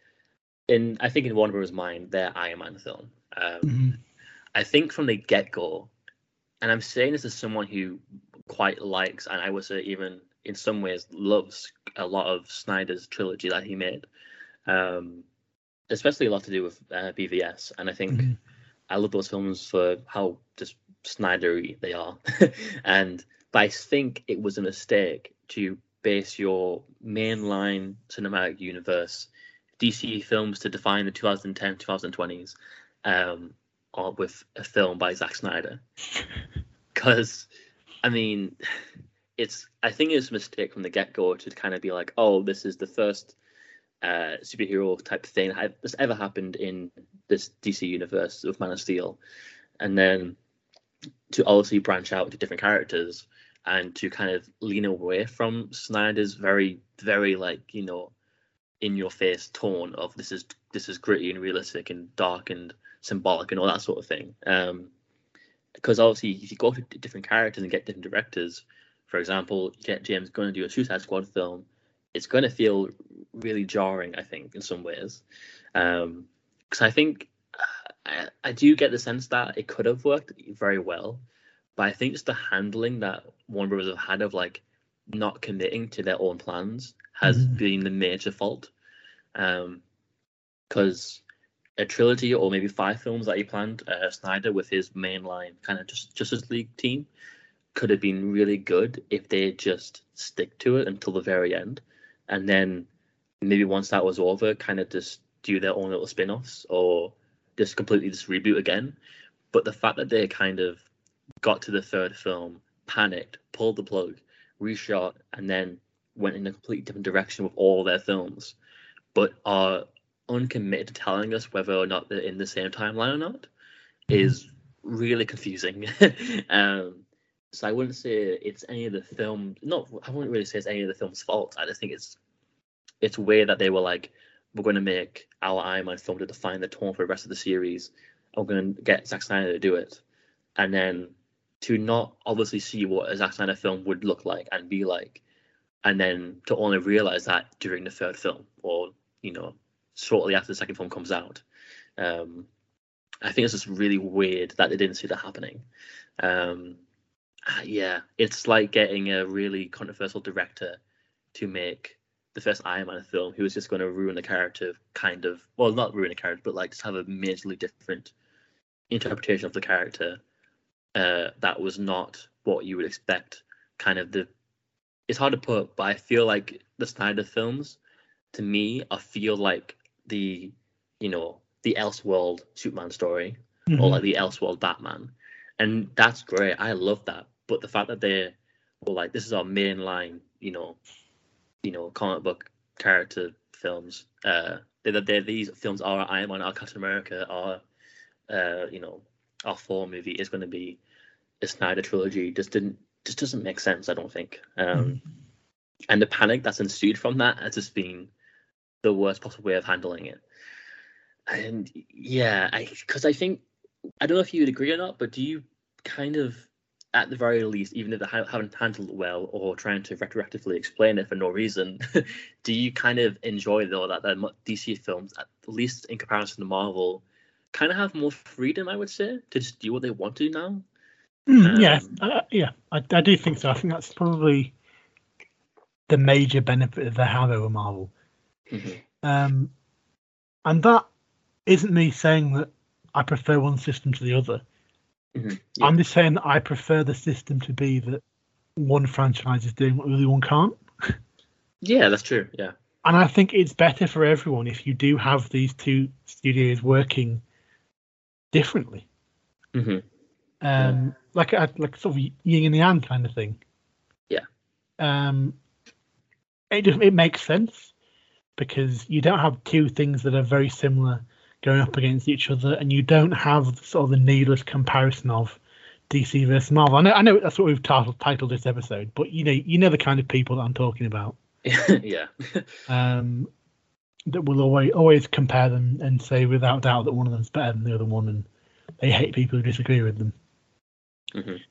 in I think in Warner Bros. mind, their Iron Man film. Um, hmm I think from the get go, and I'm saying this as someone who quite likes, and I would say even in some ways loves a lot of Snyder's trilogy that he made, um, especially a lot to do with uh, BVS. And I think Mhm. I love those films for how just Snydery they are. and but I think it was a mistake to base your mainline cinematic universe DC films to define the 2010 2020s um, or with a film by Zack Snyder. Because, I mean, it's I think it's a mistake from the get go to kind of be like, oh, this is the first uh, superhero type thing ha- that's ever happened in this DC universe of Man of Steel, and then to obviously branch out to different characters and to kind of lean away from Snyder's very, very like you know, in your face tone of this is this is gritty and realistic and dark and symbolic and all that sort of thing. Um, because obviously, if you go to different characters and get different directors, for example, you get James Gunn to do a Suicide Squad film, it's going to feel really jarring, I think, in some ways. Because I think I, I do get the sense that it could have worked very well, but I think just the handling that Warner Bros. have had of like not committing to their own plans has Mhm. been the major fault. Because a trilogy or maybe five films that he planned, uh, Snyder with his mainline kind of just Justice League team could have been really good if they just stick to it until the very end, and then maybe once that was over, kind of just do their own little spin-offs or just completely just reboot again. But the fact that they kind of got to the third film, panicked, pulled the plug, reshot, and then went in a completely different direction with all their films, but are uncommitted to telling us whether or not they're in the same timeline or not, is really confusing. um, so I wouldn't say it's any of the film. Not I wouldn't really say it's any of the film's fault. I just think it's it's weird that they were like, we're going to make our Iron Man film to define the tone for the rest of the series. We're going to get Zack Snyder to do it, and then to not obviously see what a Zack Snyder film would look like and be like, and then to only realize that during the third film or you know shortly after the second film comes out. Um, I think it's just really weird that they didn't see that happening. Um, uh, yeah, it's like getting a really controversial director to make the first Iron Man film who was just going to ruin the character, kind of. Well, not ruin the character, but like just have a majorly different interpretation of the character uh, that was not what you would expect. Kind of the. It's hard to put, but I feel like the Snyder films, to me, I feel like the, you know, the Elseworld Superman story or Mhm. like the Elseworld Batman, and that's great. I love that. But the fact that they were like, this is our main line, you know, you know, comic book character films. Uh, they they these films are Iron Man, our Captain America, our, uh, you know, our Thor movie is going to be a Snyder trilogy. Just didn't just doesn't make sense. I don't think. Um, Mhm. and the panic that's ensued from that has just been the worst possible way of handling it. And yeah, I because I think I don't know if you would agree or not, but do you kind of, at the very least, even if they ha- haven't handled it well or trying to retroactively explain it for no reason, do you kind of enjoy though that the DC films, at least in comparison to Marvel, kind of have more freedom? I would say to just do what they want to now. Mm, yeah, Um, uh, yeah, I, I do think so. I think that's probably the major benefit that they have over Marvel. Um, and that isn't me saying that I prefer one system to the other. Mhm, yeah. I'm just saying that I prefer the system to be that one franchise is doing what the other one can't. Yeah, that's true. Yeah. And I think it's better for everyone if you do have these two studios working differently. hmm um, like a, like sort of yin and yang kind of thing. Yeah. Um, it just it makes sense because you don't have two things that are very similar going up against each other, and you don't have sort of the needless comparison of DC versus Marvel. I know, I know that's what we've titled, titled this episode, but you know, you know the kind of people that I'm talking about. yeah. Um, that will always always compare them and say without doubt that one of them's better than the other one, and they hate people who disagree with them. Mhm.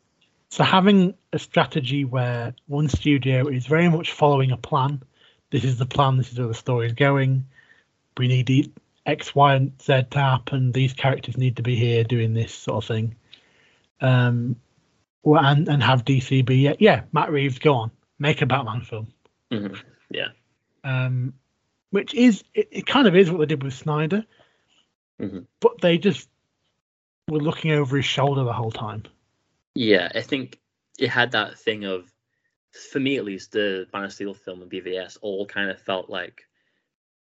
So having a strategy where one studio is very much following a plan, this is the plan, this is where the story is going. We need X, Y, and Z to happen. These characters need to be here doing this sort of thing. Um, well, and and have DC be yeah, yeah Matt Reeves go on make a Batman film. Mm-hmm. Yeah. Um, which is it, it, kind of is what they did with Snyder, mm-hmm. but they just were looking over his shoulder the whole time. Yeah, I think it had that thing of, for me at least, the Man of Steel film and BVS all kind of felt like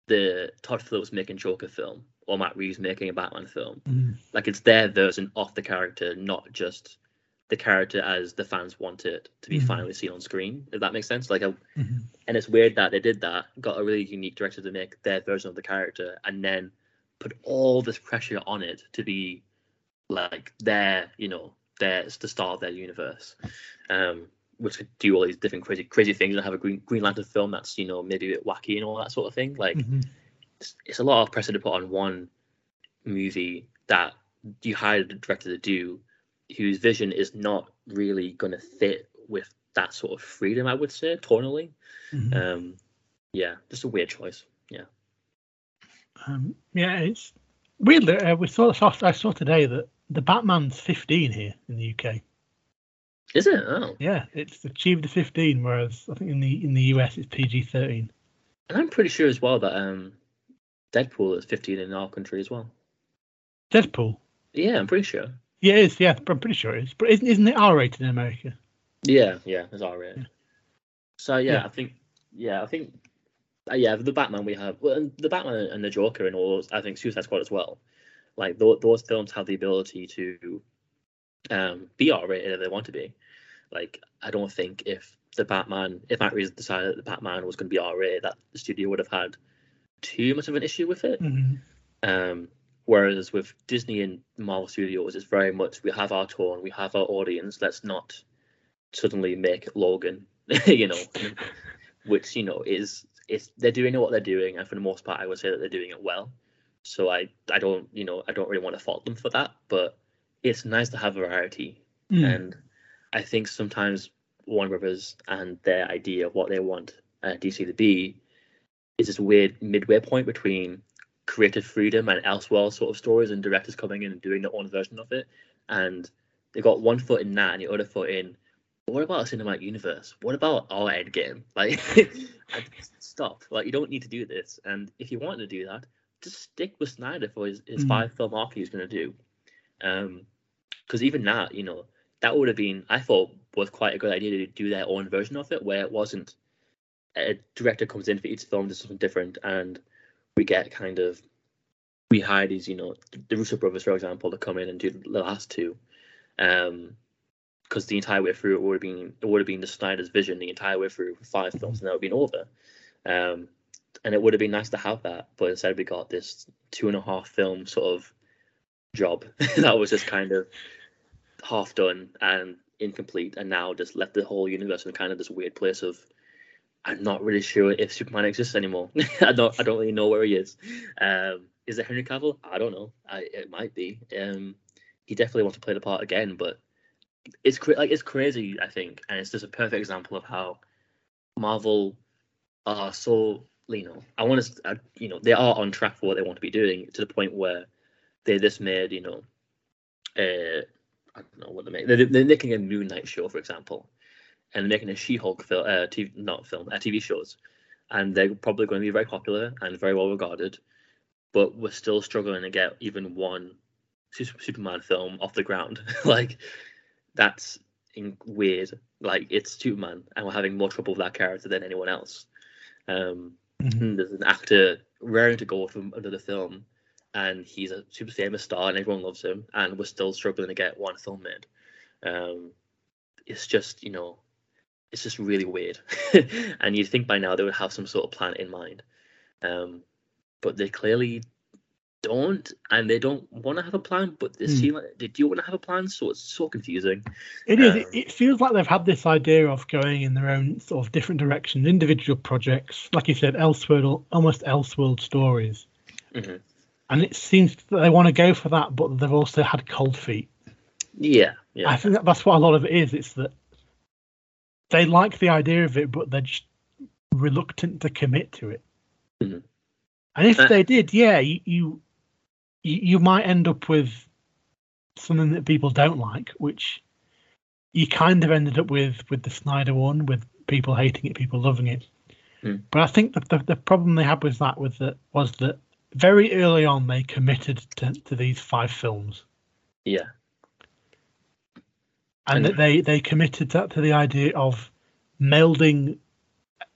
the Todd Phillips making Joker film or Matt Reeves making a Batman film. Mm. Like it's their version of the character, not just the character as the fans want it to be mm-hmm. finally seen on screen. If that makes sense, like, a, mm-hmm. and it's weird that they did that, got a really unique director to make their version of the character, and then put all this pressure on it to be like their, you know, their the start of their universe, um, which could do all these different crazy, crazy things and have a Green Green Lantern film that's you know maybe a bit wacky and all that sort of thing. Like, mm-hmm. it's, it's a lot of pressure to put on one movie that you hired a director to do whose vision is not really going to fit with that sort of freedom, I would say, tonally. Mm-hmm. Um, yeah, just a weird choice. Yeah. Um, yeah, it's weird. Uh, we saw, saw, I saw today that the Batman's 15 here in the UK. Is it? Oh. Yeah, it's achieved the 15, whereas I think in the in the US it's PG 13. And I'm pretty sure as well that um, Deadpool is 15 in our country as well. Deadpool. Yeah, I'm pretty sure. Yeah, it is. Yeah, I'm pretty sure it is. But isn't, isn't it R rated in America? Yeah, yeah, it's R rated. Yeah. So yeah, Yeah. I think yeah, I think uh, yeah, the Batman we have, well, and the Batman and the Joker and all those, I think Suicide Squad as well. Like those, those films have the ability to um, be R rated if they want to be. Like I don't think if the Batman, if Matt Reeves decided that the Batman was going to be R rated, that the studio would have had too much of an issue with it. Mhm. Um, whereas with Disney and Marvel Studios, it's very much we have our tone, we have our audience. Let's not suddenly make Logan, you know, which you know is it's they're doing what they're doing, and for the most part, I would say that they're doing it well. So I I don't you know I don't really want to fault them for that, but it's nice to have variety, Mm. and I think sometimes Warner Brothers and their idea of what they want uh, DC to be is this weird midway point between creative freedom and elseworld sort of stories and directors coming in and doing their own version of it. And they got one foot in that and the other foot in. What about a cinematic universe? What about our end game? Like, stop! Like, you don't need to do this. And if you want to do that, just stick with Snyder for his, his Mm. five film arc he's going to do. Um, because even that, you know, that would have been, I thought, was quite a good idea to do their own version of it, where it wasn't a director comes in for each film, does something different, and we get kind of we hire these, you know, the Russo brothers, for example, to come in and do the last two, um, because the entire way through it would have been it would have been the Snyder's vision the entire way through five films, and that would have been over. Um, and it would have been nice to have that, but instead we got this two and a half film sort of job that was just kind of half done and incomplete, and now just left the whole universe in kind of this weird place of I'm not really sure if Superman exists anymore. I don't I don't really know where he is. Um, is it Henry Cavill? I don't know. I, it might be. Um, he definitely wants to play the part again, but it's like it's crazy. I think, and it's just a perfect example of how Marvel are so you know I want to uh, you know they are on track for what they want to be doing to the point where they just made you know uh I don't know what they make they're, they're making a Moon Knight show for example and they're making a She-Hulk film uh TV not film uh, TV shows and they're probably going to be very popular and very well regarded but we're still struggling to get even one Superman film off the ground. Like that's in- weird. Like it's Superman and we're having more trouble with that character than anyone else. Um Mhm. there's an actor raring to go from another film, and he's a super famous star, and everyone loves him, and we're still struggling to get one film made. Um, it's just you know, it's just really weird, and you'd think by now they would have some sort of plan in mind, um, but they clearly don't, and they don't want to have a plan, but they Hmm. seem like they do want to have a plan, so it's so confusing. It is. Um, It, it feels like they've had this idea of going in their own sort of different directions, individual projects, like you said, Elseworld, almost Elseworld stories. Mhm. And it seems that they want to go for that, but they've also had cold feet. Yeah, yeah. I think that that's what a lot of it is. It's that they like the idea of it, but they're just reluctant to commit to it. Mhm. And if Uh, they did, yeah, you, you you you might end up with something that people don't like, which you kind of ended up with with the Snyder one, with people hating it, people loving it. Hmm. But I think that the, the problem they had with that was that was that very early on they committed to, to these five films, Yeah. and And- that they they committed that to the idea of melding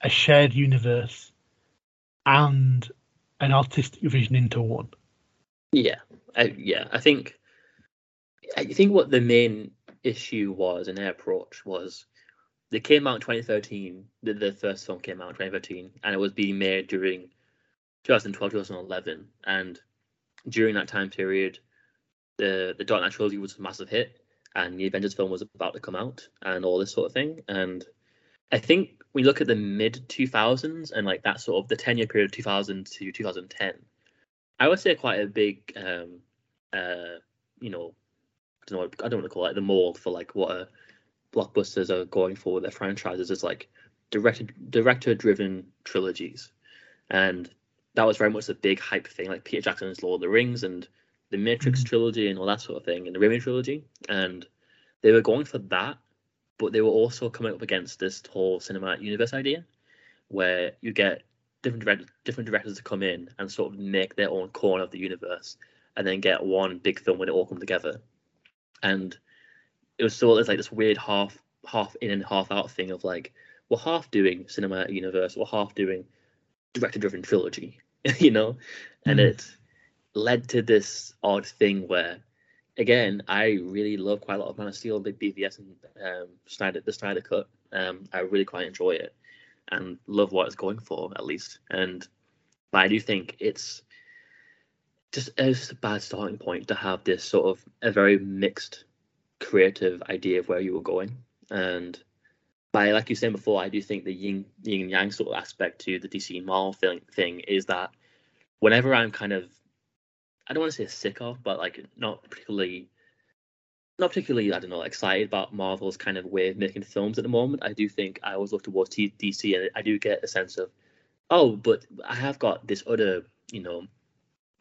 a shared universe and an artistic vision into one. Yeah, I, yeah. I think I think what the main issue was in their approach was they came out in 2013. The, the first film came out in 2013, and it was being made during 2012, 2011, and during that time period, the the Dark Knight trilogy was a massive hit, and the Avengers film was about to come out, and all this sort of thing. And I think we look at the mid 2000s and like that sort of the 10 year period, 2000 to 2010. I would say quite a big, um, uh, you know, I don't know, what, I don't want to call it the mold for like what a blockbusters are going for with their franchises is like directed director driven trilogies, and that was very much a big hype thing, like Peter Jackson's Lord of the Rings and the Matrix Mhm. trilogy and all that sort of thing, and the Raimi trilogy, and they were going for that, but they were also coming up against this whole cinematic universe idea, where you get different direct, different directors to come in and sort of make their own corner of the universe, and then get one big film when it all come together. And it was sort of like this weird half half in and half out thing of like we're half doing cinematic universe, we're half doing director driven trilogy, you know, and Mhm. it led to this odd thing where. Again, I really love quite a lot of Man of Steel, Big BVS, and um, Snyder, the Snyder Cut. Um, I really quite enjoy it and love what it's going for at least. And but I do think it's just it's a bad starting point to have this sort of a very mixed creative idea of where you were going. And by like you said before, I do think the yin yin and yang sort of aspect to the DC Marvel thing, thing is that whenever I'm kind of I don't want to say sick of, but like not particularly not particularly, I don't know, excited about Marvel's kind of way of making films at the moment. I do think I always look towards DC, and I do get a sense of, oh, but I have got this other, you know,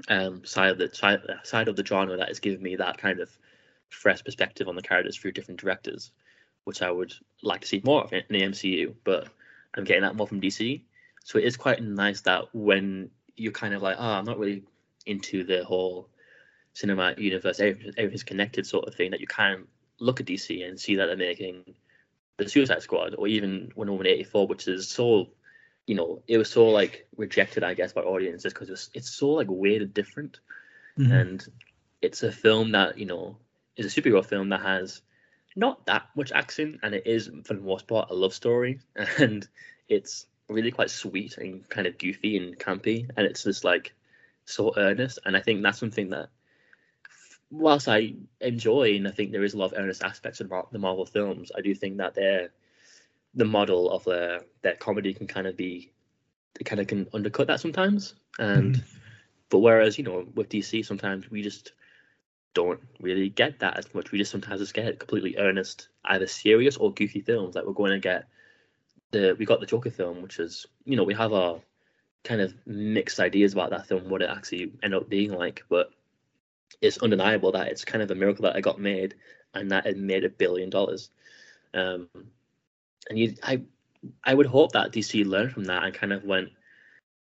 um, side of the side, side of the genre that is giving me that kind of fresh perspective on the characters through different directors, which I would like to see more of in the MCU. But I'm getting that more from DC, so it is quite nice that when you're kind of like, oh, I'm not really into the whole cinematic universe, everything's connected sort of thing, that you can look at DC and see that they're making the Suicide Squad or even Wonder Woman 84, which is so, you know, it was so like rejected, I guess, by audiences because it's, it's so like weird and different. Mhm. And it's a film that, you know, is a superhero film that has not that much action and it is, for the most part, a love story. And it's really quite sweet and kind of goofy and campy. And it's just like so earnest. And I think that's something that whilst I enjoy and I think there is a lot of earnest aspects about the Marvel films, I do think that they're the model of their their comedy can kind of be it kind of can undercut that sometimes. And hmm. but whereas, you know, with DC sometimes we just don't really get that as much. We just sometimes just get completely earnest, either serious or goofy films. Like we're going to get the we got the Joker film, which is you know, we have our kind of mixed ideas about that film, what it actually ended up being like, but it's undeniable that it's kind of a miracle that it got made and that it made a billion dollars. Um, and you, I, I would hope that DC learned from that and kind of went,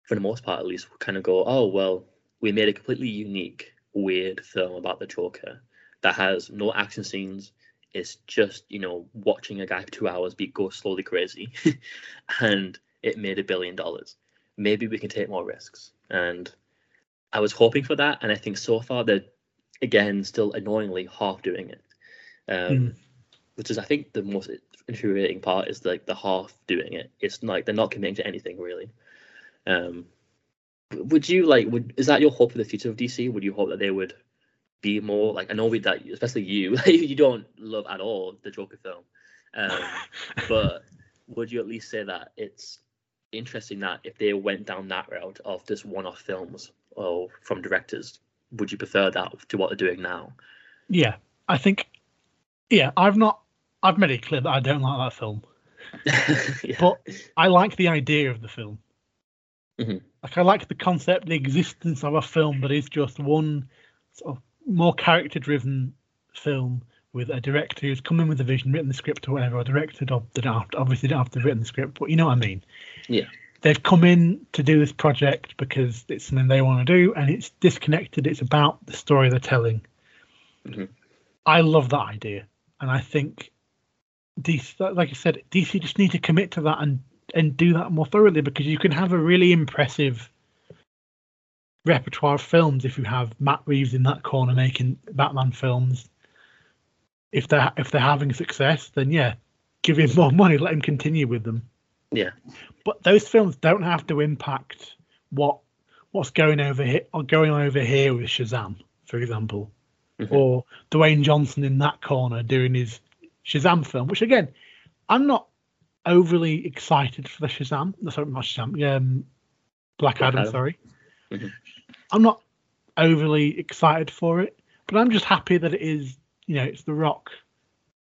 for the most part at least, kind of go, oh well, we made a completely unique, weird film about the Joker that has no action scenes. It's just you know watching a guy for two hours be go slowly crazy, and it made a billion dollars. Maybe we can take more risks, and I was hoping for that, and I think so far they're again still annoyingly half doing it, um, Mm. which is I think the most infuriating part is like the half doing it. It's like they're not committing to anything really. Um, would you like? Would is that your hope for the future of DC? Would you hope that they would be more like? I know with that, especially you, you don't love at all the Joker film, um, but would you at least say that it's interesting that if they went down that route of just one-off films or from directors, would you prefer that to what they're doing now? Yeah, I think. Yeah, I've not. I've made it clear that I don't like that film. yeah. But I like the idea of the film. Mhm. Like I like the concept, the existence of a film that is just one sort of more character-driven film with a director who's come in with a vision, written the script or whatever, or directed or they don't have to, obviously don't have to have written the script, but you know what I mean. Yeah. They've come in to do this project because it's something they want to do, and it's disconnected. It's about the story they're telling. Mhm. I love that idea, and I think DC, like I said, DC just need to commit to that and and do that more thoroughly because you can have a really impressive repertoire of films if you have Matt Reeves in that corner making Batman films. If they're if they're having success, then yeah, give him more money, let him continue with them. Yeah. But those films don't have to impact what what's going over here or going on over here with Shazam, for example, Mhm. or Dwayne Johnson in that corner doing his Shazam film, which again, I'm not overly excited for the Shazam. no, Sorry, not Shazam. Um, Black, Black Adam, Adam. Sorry, Mhm. I'm not overly excited for it, but I'm just happy that it is. You know, it's The Rock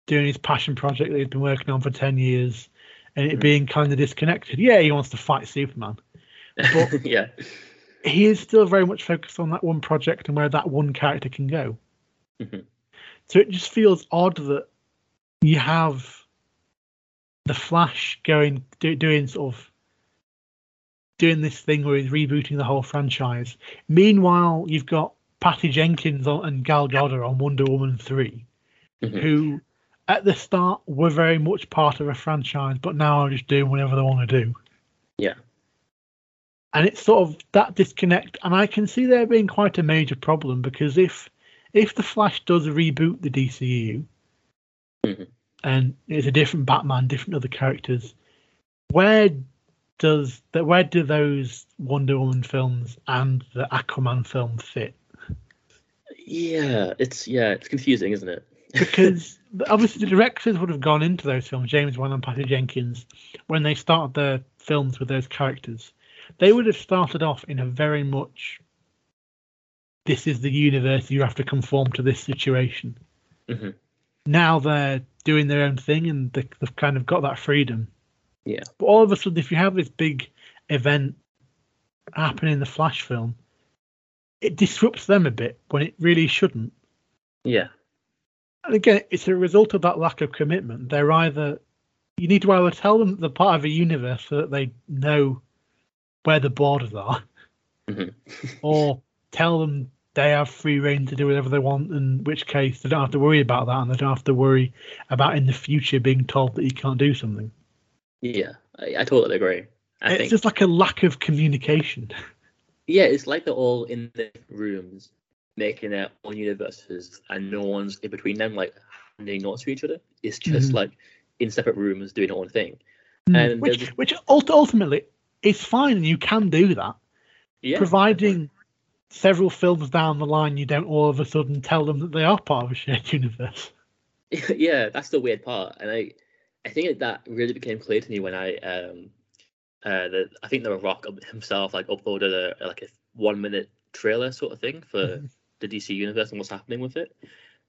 doing his passion project that he's been working on for ten years, and it Mhm. being kind of disconnected. Yeah, he wants to fight Superman. But- yeah. He is still very much focused on that one project and where that one character can go. Mhm. So it just feels odd that you have the Flash going do, doing sort of doing this thing where he's rebooting the whole franchise. Meanwhile, you've got Patty Jenkins on, and Gal Gadot on Wonder Woman 3 Mhm. who at the start we were very much part of a franchise, but now are just doing whatever they want to do. Yeah. And it's sort of that disconnect, and I can see there being quite a major problem because if if the Flash does reboot the DCU, Mhm. and it's a different Batman, different other characters, where does that where do those Wonder Woman films and the Aquaman film fit? Yeah, it's yeah, it's confusing, isn't it? Because obviously the directors would have gone into those films, James Wan and Patty Jenkins, when they started their films with those characters. They would have started off in a very much this is the universe, you have to conform to this situation. Mhm. Now they're doing their own thing and they, they've kind of got that freedom. Yeah. But all of a sudden, if you have this big event happen in the Flash film, it disrupts them a bit when it really shouldn't. Yeah. And again, it's a result of that lack of commitment. They're either you need to either tell them they're part of a universe so that they know where the borders are, Mhm. or tell them they have free reign to do whatever they want. In which case, they don't have to worry about that, and they don't have to worry about in the future being told that you can't do something. Yeah. I, I totally agree. I it's think just like a lack of communication. yeah, it's like they're all in the rooms making their own universes, and no one's in between them, like handing notes to each other. It's just Mhm. like in separate rooms doing their own thing. Mm. And which, there's- which ultimately is fine, and you can do that. Yeah. providing several films down the line you don't all of a sudden tell them that they are part of a shared universe. yeah, that's the weird part, and I, I think that really became clear to me when I, um, uh, the I think the Rock himself like uploaded a like a one minute trailer sort of thing for Mhm. The DC universe and what's happening with it,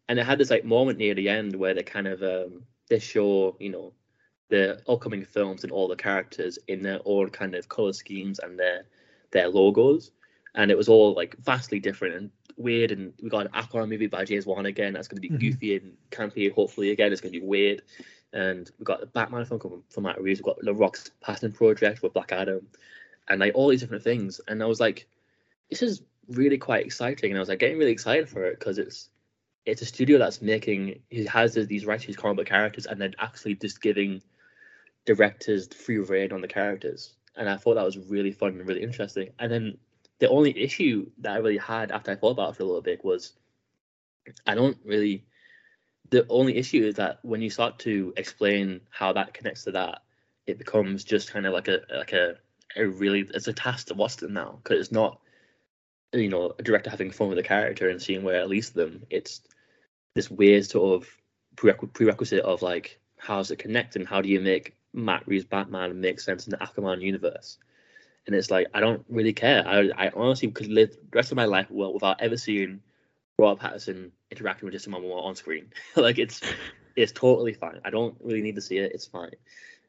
and it had this like moment near the end where they kind of um they show you know the upcoming films and all the characters in their own kind of color schemes and their their logos, and it was all like vastly different and weird. And we got an Aquaman movie by James Wan again. That's going to be Mhm. goofy and campy. Hopefully, again, it's going to be weird. And we got the Batman film coming from Matt Reeves. We've got The Rock's Passion Project with Black Adam, and like all these different things. And I was like, this is really quite exciting. And I was like getting really excited for it because it's it's a studio that's making he has these rights to these comic book characters and then actually just giving directors free reign on the characters. And I thought that was really fun and really interesting. And then the only issue that I really had after I thought about it for a little bit was I don't really the only issue is that when you start to explain how that connects to that, it becomes just kind of like a like a, a really it's a task to watch them now because it's not you know a director having fun with the character and seeing where it leads them. It's this weird sort of prerequisite of like how does it connect and how do you make Matt Reeves Batman make sense in the Aquaman universe? And it's like I don't really care. I I honestly could live the rest of my life well without ever seeing Robert Pattinson interacting with Jason Momoa on screen. like it's it's totally fine. I don't really need to see it. It's fine.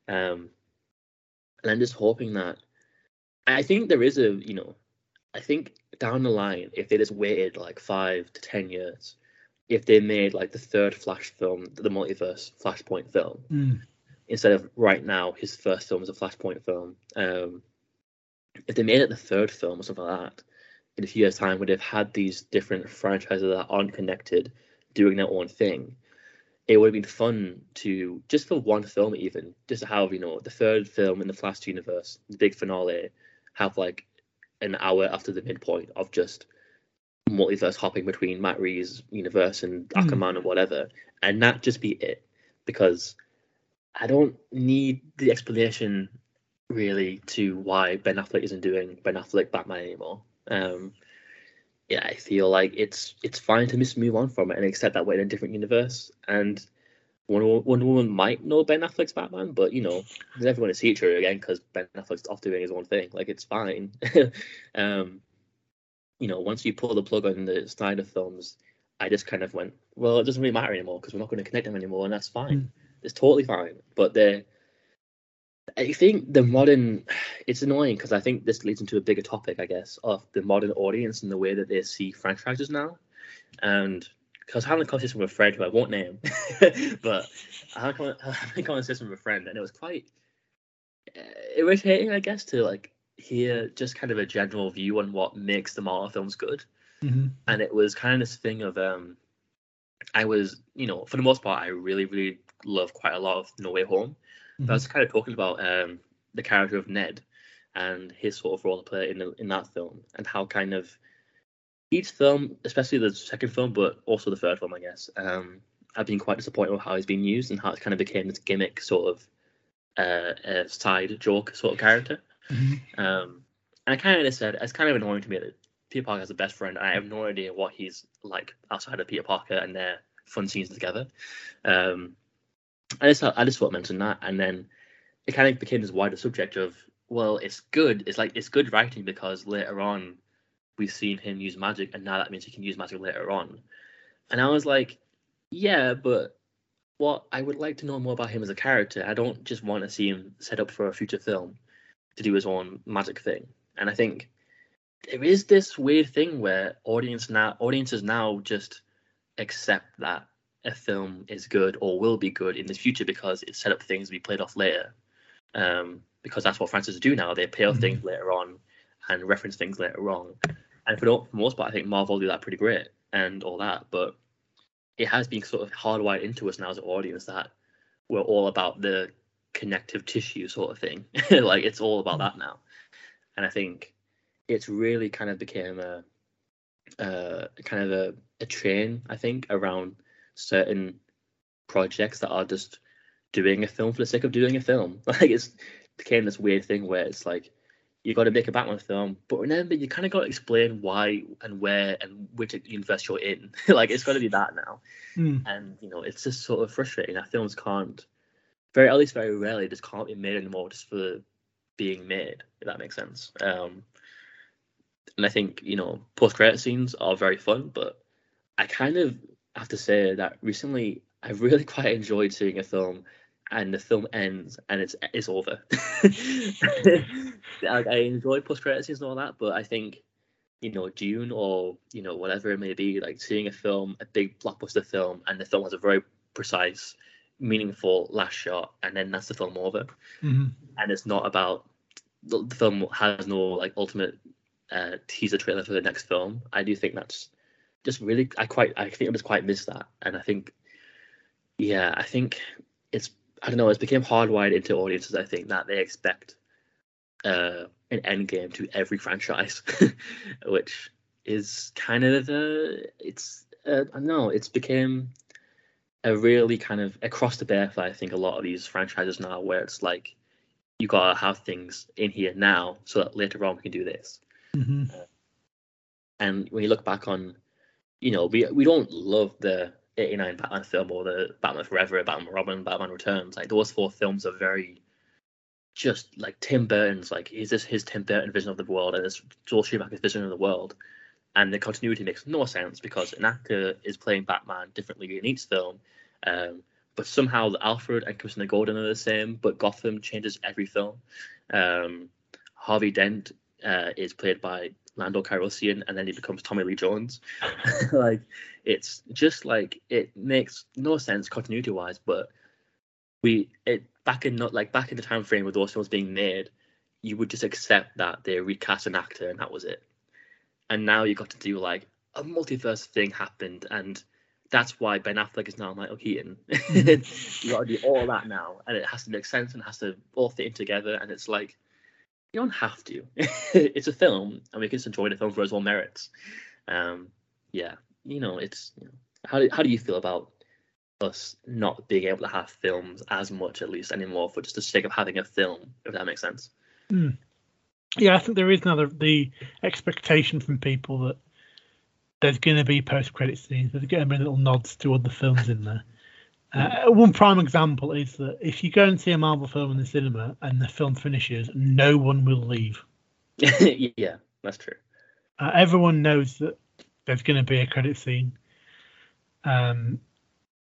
Um, and I'm just hoping that I think there is a you know, I think down the line if they just waited like five to ten years, if they made like the third Flash film, the multiverse Flashpoint film, Mm. instead of right now his first film is a Flashpoint film. Um, if they made it the third film or something like that, in a few years' time, would have had these different franchises that aren't connected, doing their own thing. It would have been fun to just for one film, even just to have you know the third film in the Flash universe, the big finale, have like an hour after the midpoint of just multiverse hopping between Matt Reeves' universe and Mm. Aquaman or whatever, and that just be it. Because I don't need the explanation really to why Ben Affleck isn't doing Ben Affleck Batman anymore. Um, yeah, I feel like it's it's fine to just move on from it and accept that we're in a different universe. And Wonder, Wonder Woman might know Ben Affleck's Batman, but you know, never going to see each other again because Ben Affleck's off doing his own thing. Like it's fine. um, you know, once you pull the plug on the Snyder films, I just kind of went, well, it doesn't really matter anymore because we're not going to connect them anymore, and that's fine. It's totally fine. But they're I think the modern, it's annoying because I think this leads into a bigger topic, I guess, of the modern audience and the way that they see franchises now. And because I was having a conversation with a friend who I won't name, but I had a had a conversation with a friend, and it was quite uh, irritating, I guess, to like hear just kind of a general view on what makes the Marvel films good. Hmm and it was kind of this thing of um I was you know for the most part I really really love quite a lot of No Way Home. But I was kind of talking about um the character of Ned and his sort of role to play in the, in that film and how kind of each film especially the second film but also the third film I guess um I've been quite disappointed with how he's been used and how it kind of became this gimmick sort of uh, a side joke sort of character Mhm. um, and I kind of said it's kind of annoying to me that Peter Parker has a best friend, and I have no idea what he's like outside of Peter Parker and their fun scenes together. Um, I just I just thought I mentioned that, and then it kind of became this wider subject of well, it's good. It's like it's good writing because later on we've seen him use magic, and now that means he can use magic later on. And I was like, yeah, but what I would like to know more about him as a character. I don't just want to see him set up for a future film to do his own magic thing. And I think there is this weird thing where audience now audiences now just accept that a film is good or will be good in the future because it's set up things to be played off later. Um, because that's what franchises do now. They play off Mhm. things later on and reference things later on. And for the, most part, I think Marvel do that pretty great and all that. But it has been sort of hardwired into us now as an audience that we're all about the connective tissue sort of thing. like it's all about that now. And I think it's really kind of became a, uh, kind of a, a train, I think, around certain projects that are just doing a film for the sake of doing a film. Like it's became this weird thing where it's like you got to make a Batman film, but remember you kind of got to explain why and where and which universe you're in. like it's got to be that now, Mm. and you know it's just sort of frustrating that films can't, very at least very rarely, just can't be made anymore just for being made. If that makes sense. Um, and I think you know post credit scenes are very fun, but I kind of have to say that recently I've really quite enjoyed seeing a film and the film ends and it's it's over. like, I enjoy post credit scenes and all that, but I think you know Dune or you know whatever it may be, like seeing a film, a big blockbuster film, and the film has a very precise, meaningful last shot, and then that's the film over, Mhm. and it's not about the, the film has no like ultimate uh, teaser trailer for the next film. I do think that's just really I quite I think I just quite miss that, and I think yeah I think it's I don't know it's became hardwired into audiences. I think that they expect uh, an end game to every franchise, which is kind of uh, it's uh, I don't know it's became a really kind of across the bear for I think a lot of these franchises now where it's like you gotta have things in here now so that later on we can do this. Mhm. And when you look back on, you know, we we don't love the '89 Batman film or the Batman Forever, Batman Robin, Batman Returns. Like those four films are very just like Tim Burton's. Like is this his Tim Burton vision of the world and it's Joel Schumacher's vision of the world, and the continuity makes no sense because an actor is playing Batman differently in each film. Um, but somehow Alfred and Commissioner Gordon are the same, but Gotham changes every film. Um, Harvey Dent uh, is played by Lando Calrissian, and then he becomes Tommy Lee Jones. like it's just like it makes no sense continuity wise, but we it back in not like back in the time frame where those films being made, you would just accept that they recast an actor and that was it. And now you got to do like a multiverse thing happened, and that's why Ben Affleck is now Michael Keaton. Mm-hmm. you got to do all that now, and it has to make sense and has to all fit in together. And it's like you don't have to. it's a film, and we can just enjoy the film for its own merits. Um, yeah, you know, it's you know, how do, how do you feel about us not being able to have films as much, at least anymore, for just the sake of having a film, if that makes sense? Mm. Yeah, I think there is another the expectation from people that there's going to be post credit scenes. There's going to be little nods to other films in there. Uh, one prime example is that if you go and see a Marvel film in the cinema and the film finishes, no one will leave. yeah, that's true. Uh, everyone knows that there's going to be a credit scene, um,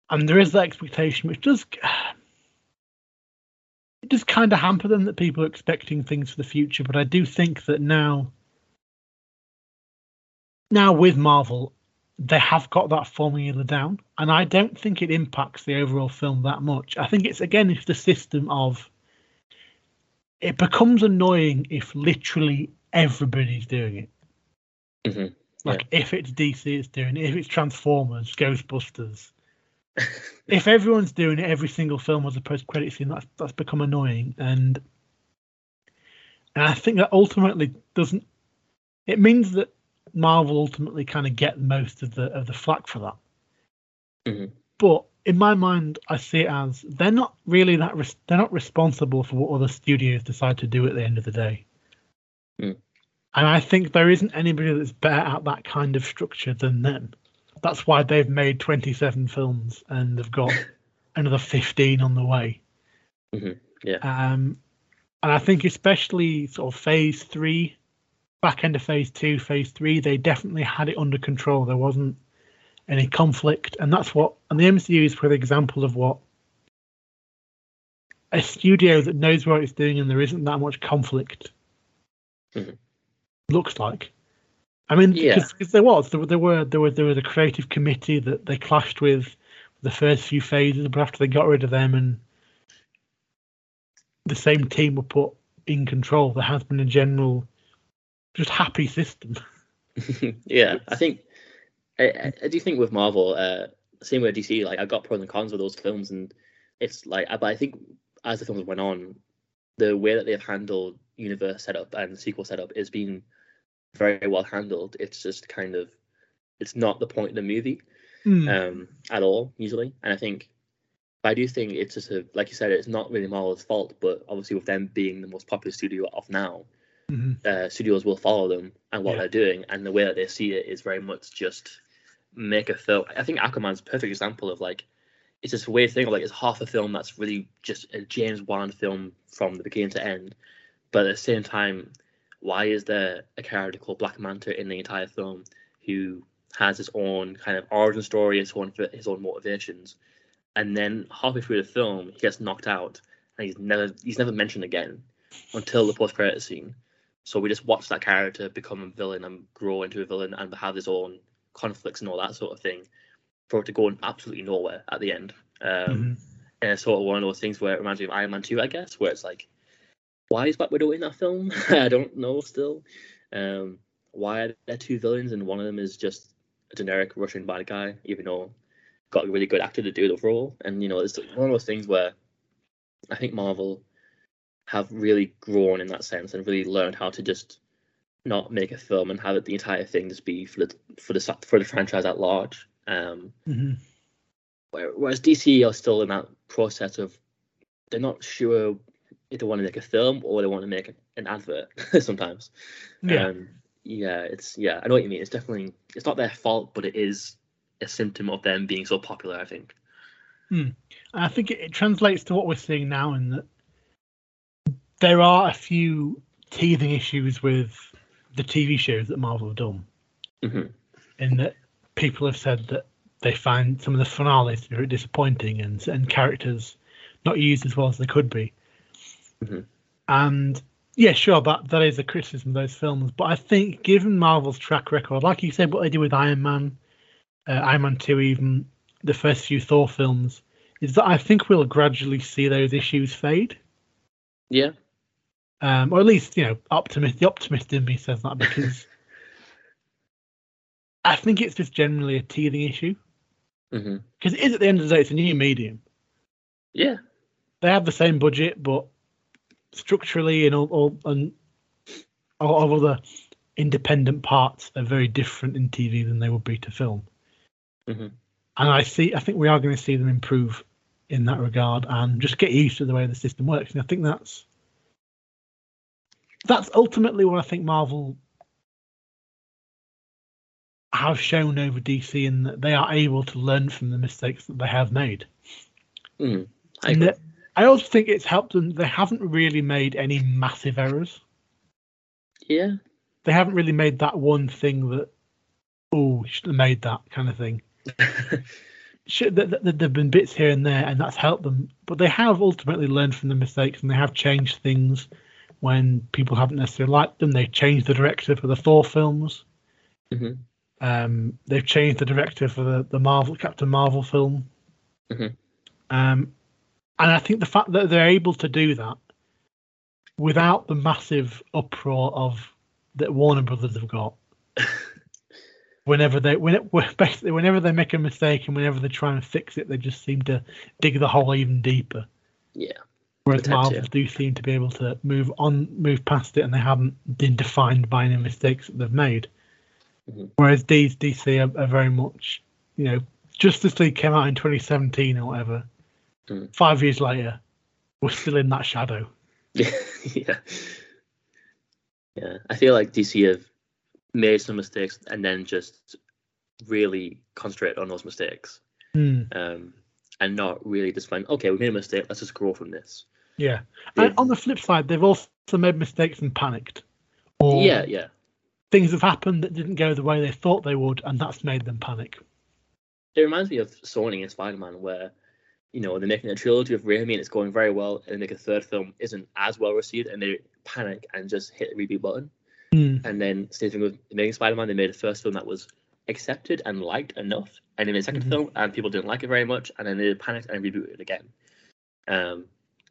and there is that expectation, which does it does kind of hamper them that people are expecting things for the future. But I do think that now, now with Marvel, they have got that formula down, and I don't think it impacts the overall film that much. I think it's again it's the system of it becomes annoying if literally everybody's doing it. Mm-hmm. Yeah. Like if it's DC, it's doing it. If it's Transformers, Ghostbusters. if everyone's doing it, every single film as a post-credit scene, that's that's become annoying, and and I think that ultimately doesn't. It means that Marvel ultimately kind of get most of the of the flack for that. Mm-hmm. But in my mind, I see it as they're not really that res- they're not responsible for what other studios decide to do at the end of the day. Mm. And I think there isn't anybody that's better at that kind of structure than them. That's why they've made 27 films and they've got another 15 on the way. Mm-hmm. Yeah. Um, and I think especially sort of phase three back end of phase two, phase three, they definitely had it under control. There wasn't any conflict, and that's what. And the MCU is for example of what a studio that knows what it's doing and there isn't that much conflict mm-hmm. looks like. I mean, yeah. because there was there, there were there was there was a creative committee that they clashed with the first few phases, but after they got rid of them and the same team were put in control, there has been a general just happy system. yeah, I think I, I, do think with Marvel, uh, same with DC, like I got pros and cons with those films, and it's like, but I think as the films went on, the way that they've handled universe setup and sequel setup is being very well handled. It's just kind of, it's not the point of the movie mm. um, at all usually, and I think. I do think it's just a, like you said, it's not really Marvel's fault, but obviously with them being the most popular studio of now, mm-hmm. uh, studios will follow them and what Yeah. they're doing, and the way that they see it is very much just make a film. I think Aquaman's a perfect example of like it's this weird thing of like it's half a film that's really just a James Wan film from the beginning to end, but at the same time, why is there a character called Black Manta in the entire film who has his own kind of origin story, his own his own motivations, and then halfway through the film he gets knocked out and he's never he's never mentioned again until the post credit scene. So we just watch that character become a villain and grow into a villain and have his own conflicts and all that sort of thing for it to go in absolutely nowhere at the end. Um, Mhm. And it's sort of one of those things where it reminds me of Iron Man 2, I guess, where it's like, why is Black Widow in that film? I don't know still. Um, why are there two villains and one of them is just a generic Russian bad guy, even though got a really good actor to do the role. And, you know, it's one of those things where I think Marvel have really grown in that sense and really learned how to just not make a film and have it the entire thing just be for the for the for the franchise at large. Um, Mhm. whereas DC are still in that process of they're not sure if they want to make a film or they want to make an advert sometimes. Yeah. Um, yeah, it's yeah, I know what you mean. It's definitely it's not their fault, but it is a symptom of them being so popular. I think. And I think it, it translates to what we're seeing now in that there are a few teething issues with the TV shows that Marvel have done. hmm In that people have said that they find some of the finales to be very disappointing and and characters not used as well as they could be. Mhm. And Yeah, sure, that that is a criticism of those films. But I think, given Marvel's track record, like you said, what they did with Iron Man, uh, Iron Man Two, even the first few Thor films, is that I think we'll gradually see those issues fade. Yeah. Um, or at least, you know, optimist. The optimist in me says that because I think it's just generally a teething issue. Because hmm it is at the end of the day, it's a new medium. Yeah. They have the same budget, but structurally and all, all and all, of other independent parts are very different in TV than they would be to film. Mhm. And I see, I think we are going to see them improve in that regard and just get used to the way the system works. And I think that's that's ultimately what I think Marvel have shown over DC in that they are able to learn from the mistakes that they have made. Mm. I I also think it's helped them. They haven't really made any massive errors. Yeah. They haven't really made that one thing that, oh, should have made that kind of thing. Should, th- th- there've been bits here and there, and that's helped them. But they have ultimately learned from the mistakes, and they have changed things when people haven't necessarily liked them. They've changed the director for the Thor films. Mhm. Um, they've changed the director for the, the Marvel Captain Marvel film. Mhm. Um, and I think the fact that they're able to do that without the massive uproar of that Warner Brothers have got. whenever they when- basically whenever they make a mistake and whenever they try and fix it, they just seem to dig the hole even deeper. Yeah. Whereas Marvel do seem to be able to move on, move past it, and they haven't been defined by any mistakes that they've made. Mhm. Whereas these DC are, are very much, you know, Justice League came out in 2017 or whatever. Mm. Five years later, we're still in that shadow. Yeah. yeah. Yeah. I feel like DC have made some mistakes and then just really concentrate on those mistakes. Hmm. Um, and not really just find, okay, we made a mistake, let's just grow from this. Yeah. And on the flip side, they've also made mistakes and panicked. Or yeah, yeah. things have happened that didn't go the way they thought they would, and that's made them panic. It reminds me of Sony and Spider Man, where you know they're making a trilogy of Raimi and it's going very well, and they make a third film isn't as well received, and they panic and just hit the reboot button. Hmm. And then same thing with Amazing Spider Man, they made a first film that was accepted and liked enough, and they made a 2nd Mhm. film and people didn't like it very much, and then they panicked and rebooted it again. Um,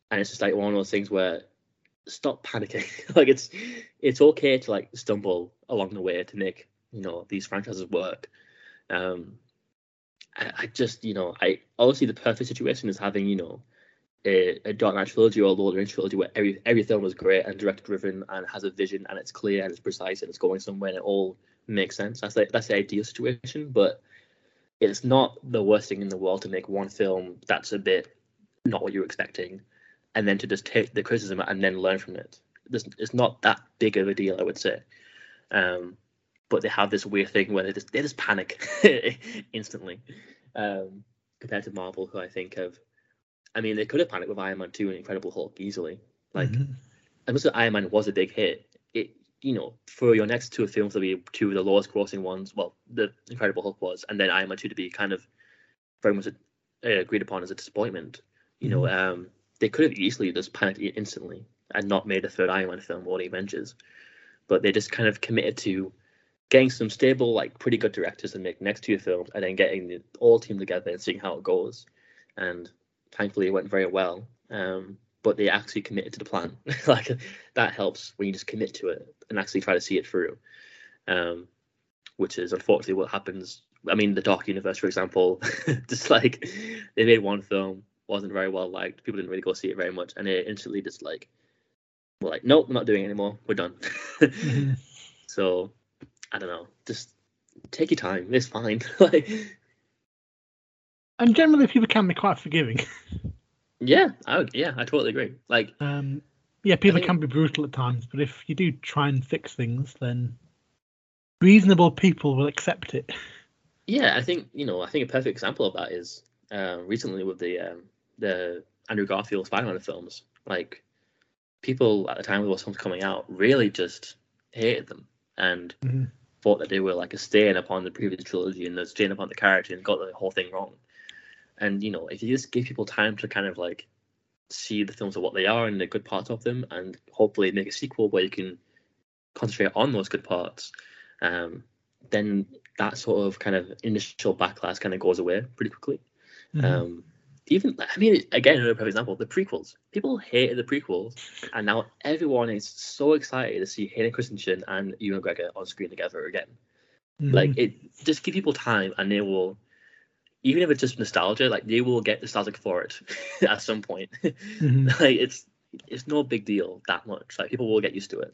and it's just like one of those things where stop panicking. like it's it's okay to like stumble along the way to make you know these franchises work. Um, I, I just you know I obviously the perfect situation is having you know a, a Dark Knight trilogy or a Lord of the Rings trilogy where every every film is great and director driven and has a vision and it's clear and it's precise and it's going somewhere and it all makes sense. That's like that's the ideal situation, but it's not the worst thing in the world to make one film that's a bit not what you're expecting, and then to just take the criticism and then learn from it. It's, not that big of a deal, I would say. Um, but they have this weird thing where they just they just panic instantly, um, compared to Marvel, who I think have. I mean, they could have panicked with Iron Man 2 and Incredible Hulk easily. Like, Mhm. unless Iron Man was a big hit, it you know for your next two films to be two of the lowest grossing ones, well, the Incredible Hulk was, and then Iron Man 2 to be kind of very much uh, agreed upon as a disappointment. You know, um, they could have easily just panicked instantly and not made a third Iron Man film or the Avengers, but they just kind of committed to getting some stable, like pretty good directors to make next two films, and then getting the all team together and seeing how it goes. And thankfully, it went very well. Um, but they actually committed to the plan. like that helps when you just commit to it and actually try to see it through. Um, which is unfortunately what happens. I mean, the Dark Universe, for example, just like they made one film, wasn't very well liked. People didn't really go see it very much, and they instantly just like, were like, nope, we're not doing it anymore. We're done. Mhm. So I don't know. Just take your time. It's fine. like, And generally, people can be quite forgiving. Yeah, I would, yeah, I totally agree. Like, Um, yeah, people think- can be brutal at times, but if you do try and fix things, then reasonable people will accept it. yeah, I think you know, I think a perfect example of that is uh, recently with the um, the Andrew Garfield Spider-Man films. Like, people at the time with those films coming out really just hated them and Mhm. thought that they were like a stain upon the previous trilogy and a stain upon the character and got the whole thing wrong. And you know, if you just give people time to kind of like see the films for what they are and the good parts of them, and hopefully make a sequel where you can concentrate on those good parts, um, then that sort of kind of initial backlash kind of goes away pretty quickly. Mm-hmm. Um, even I mean, again, another perfect example: the prequels. People hated the prequels, and now everyone is so excited to see Hayden Christensen and Ewan McGregor on screen together again. Mm-hmm. Like it, just give people time, and they will. Even if it's just nostalgia, like they will get nostalgic for it at some point. Mm-hmm. like it's it's no big deal that much. Like people will get used to it.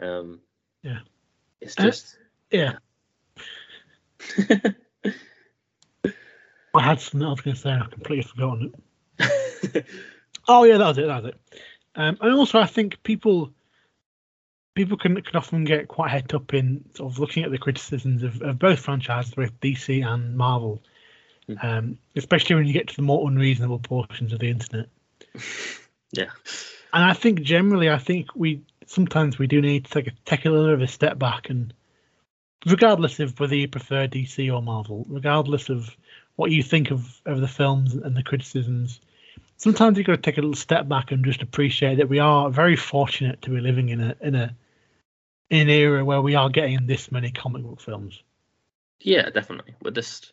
Um, yeah, it's just uh, yeah. I had something I was going to say. I completely forgotten it. oh yeah, that was it. That was it. Um, and also, I think people people can can often get quite het up in sort of looking at the criticisms of, of both franchises, both DC and Marvel. Um, especially when you get to the more unreasonable portions of the internet. Yeah. And I think generally, I think we sometimes we do need to take a, take a little bit of a step back and, regardless of whether you prefer DC or Marvel, regardless of what you think of, of the films and the criticisms. Sometimes you've got to take a little step back and just appreciate that we are very fortunate to be living in a in a in an era where we are getting this many comic book films. Yeah, definitely. We're just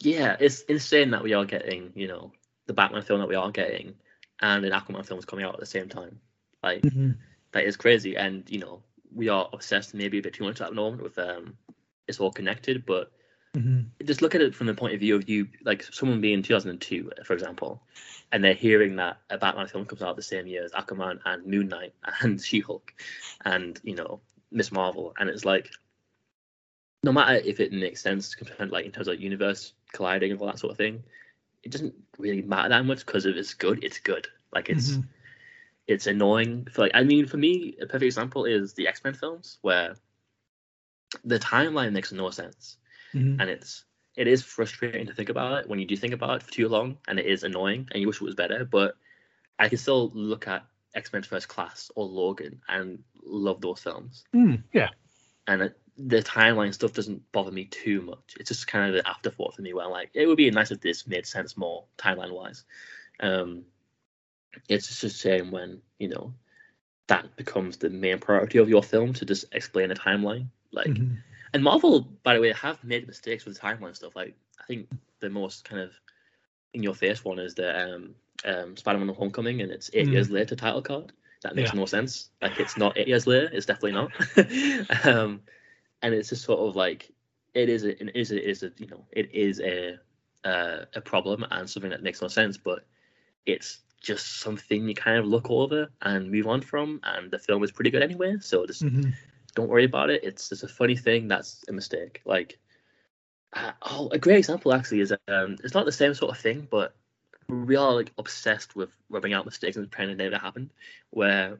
yeah, it's insane that we are getting, you know, the Batman film that we are getting and an Aquaman film is coming out at the same time. Like mm-hmm. that is crazy. And, you know, we are obsessed maybe a bit too much at the moment with um it's all connected, but Mm-hmm. Just look at it from the point of view of you, like someone being 2002, for example, and they're hearing that a Batman film comes out the same year as Aquaman and Moon Knight and She Hulk and, you know, Miss Marvel. And it's like, no matter if it makes sense, like in terms of universe colliding and all that sort of thing, it doesn't really matter that much because if it's good, it's good. Like it's mm-hmm. it's annoying. For like I mean, for me, a perfect example is the X Men films where the timeline makes no sense mm-hmm. and it's it is frustrating to think about it when you do think about it for too long, and it is annoying, and you wish it was better. But I can still look at X Men First Class or Logan and love those films. Mm, yeah, and it, the timeline stuff doesn't bother me too much. It's just kind of an afterthought for me where I'm like, it would be nice if this made sense more timeline wise. Um, it's just a shame when you know that becomes the main priority of your film to just explain a timeline. Like, mm-hmm. And Marvel, by the way, have made mistakes with the timeline stuff. Like I think the most kind of in your face one is the um, um, Spider-Man: Homecoming, and it's eight mm. years later title card. That makes yeah. no sense. Like it's not eight years later. It's definitely not. um, and it's just sort of like it is. A, it is. A, it is a. You know, it is a uh, a problem and something that makes no sense. But it's just something you kind of look over and move on from. And the film is pretty good anyway. So just mm-hmm don't worry about it. It's just a funny thing that's a mistake. Like, uh, oh, a great example actually is um, it's not the same sort of thing, but we are like obsessed with rubbing out mistakes and pretending they never happened. Where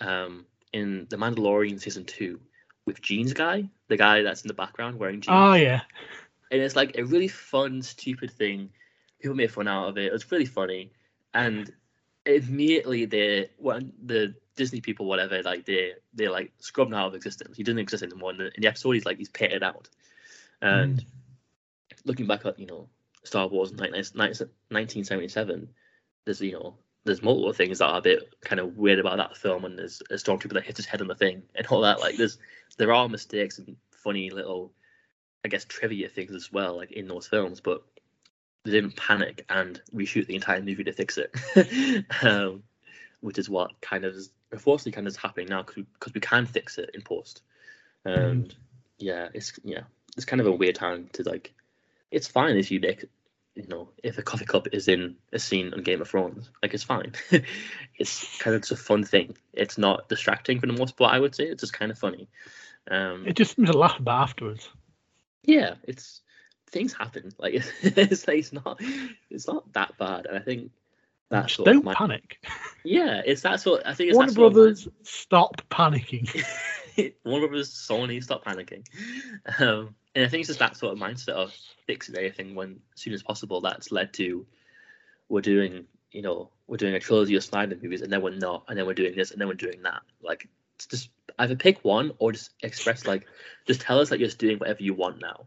um, in the Mandalorian season two, with Jeans guy, the guy that's in the background wearing jeans. Oh yeah. And it's like a really fun, stupid thing. People made fun out of it. It was really funny, and immediately the when the Disney people, whatever, like they they like scrubbed out of existence. He doesn't exist anymore. In the, in the episode, he's like he's painted out. And mm. looking back at you know Star Wars in 1977, there's you know there's multiple things that are a bit kind of weird about that film, and there's a stormtrooper that hits his head on the thing and all that. Like there's there are mistakes and funny little, I guess, trivia things as well, like in those films, but they didn't panic and reshoot the entire movie to fix it. um, which is what kind of is unfortunately kind of is happening now because we can fix it in post. And mm. yeah, it's yeah, it's kind of a weird time to like. It's fine if you make, you know, if a coffee cup is in a scene on Game of Thrones, like it's fine. it's kind of just a fun thing. It's not distracting for the most part. I would say it's just kind of funny. Um, it just seems to laugh about afterwards. Yeah, it's things happen. Like it's, like it's not it's not that bad, and I think that's don't my, panic. Yeah, it's that sort. I think it's Warner Brothers stop panicking. Warner Brothers, Sony, stop panicking. Um, and I think it's just that sort of mindset of fixing everything when as soon as possible. That's led to we're doing, you know, we're doing a trilogy of Snyder movies, and then we're not, and then we're doing this, and then we're doing that. Like, just either pick one or just express like, just tell us that you're just doing whatever you want now.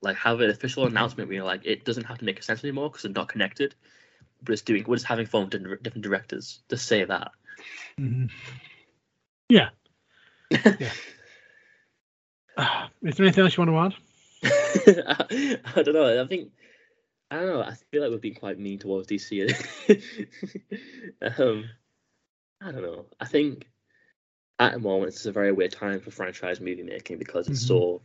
Like, have an official announcement where you're like, it doesn't have to make sense anymore because it's not connected we're just doing we're just having fun with different, different directors. Just say that. Mhm. Yeah. Yeah. Is there anything else you want to I, I don't know. I think I don't know. I feel like we've been quite mean towards DC. um, I don't know. I think at the moment it's a very weird time for franchise movie making because it's Mhm. so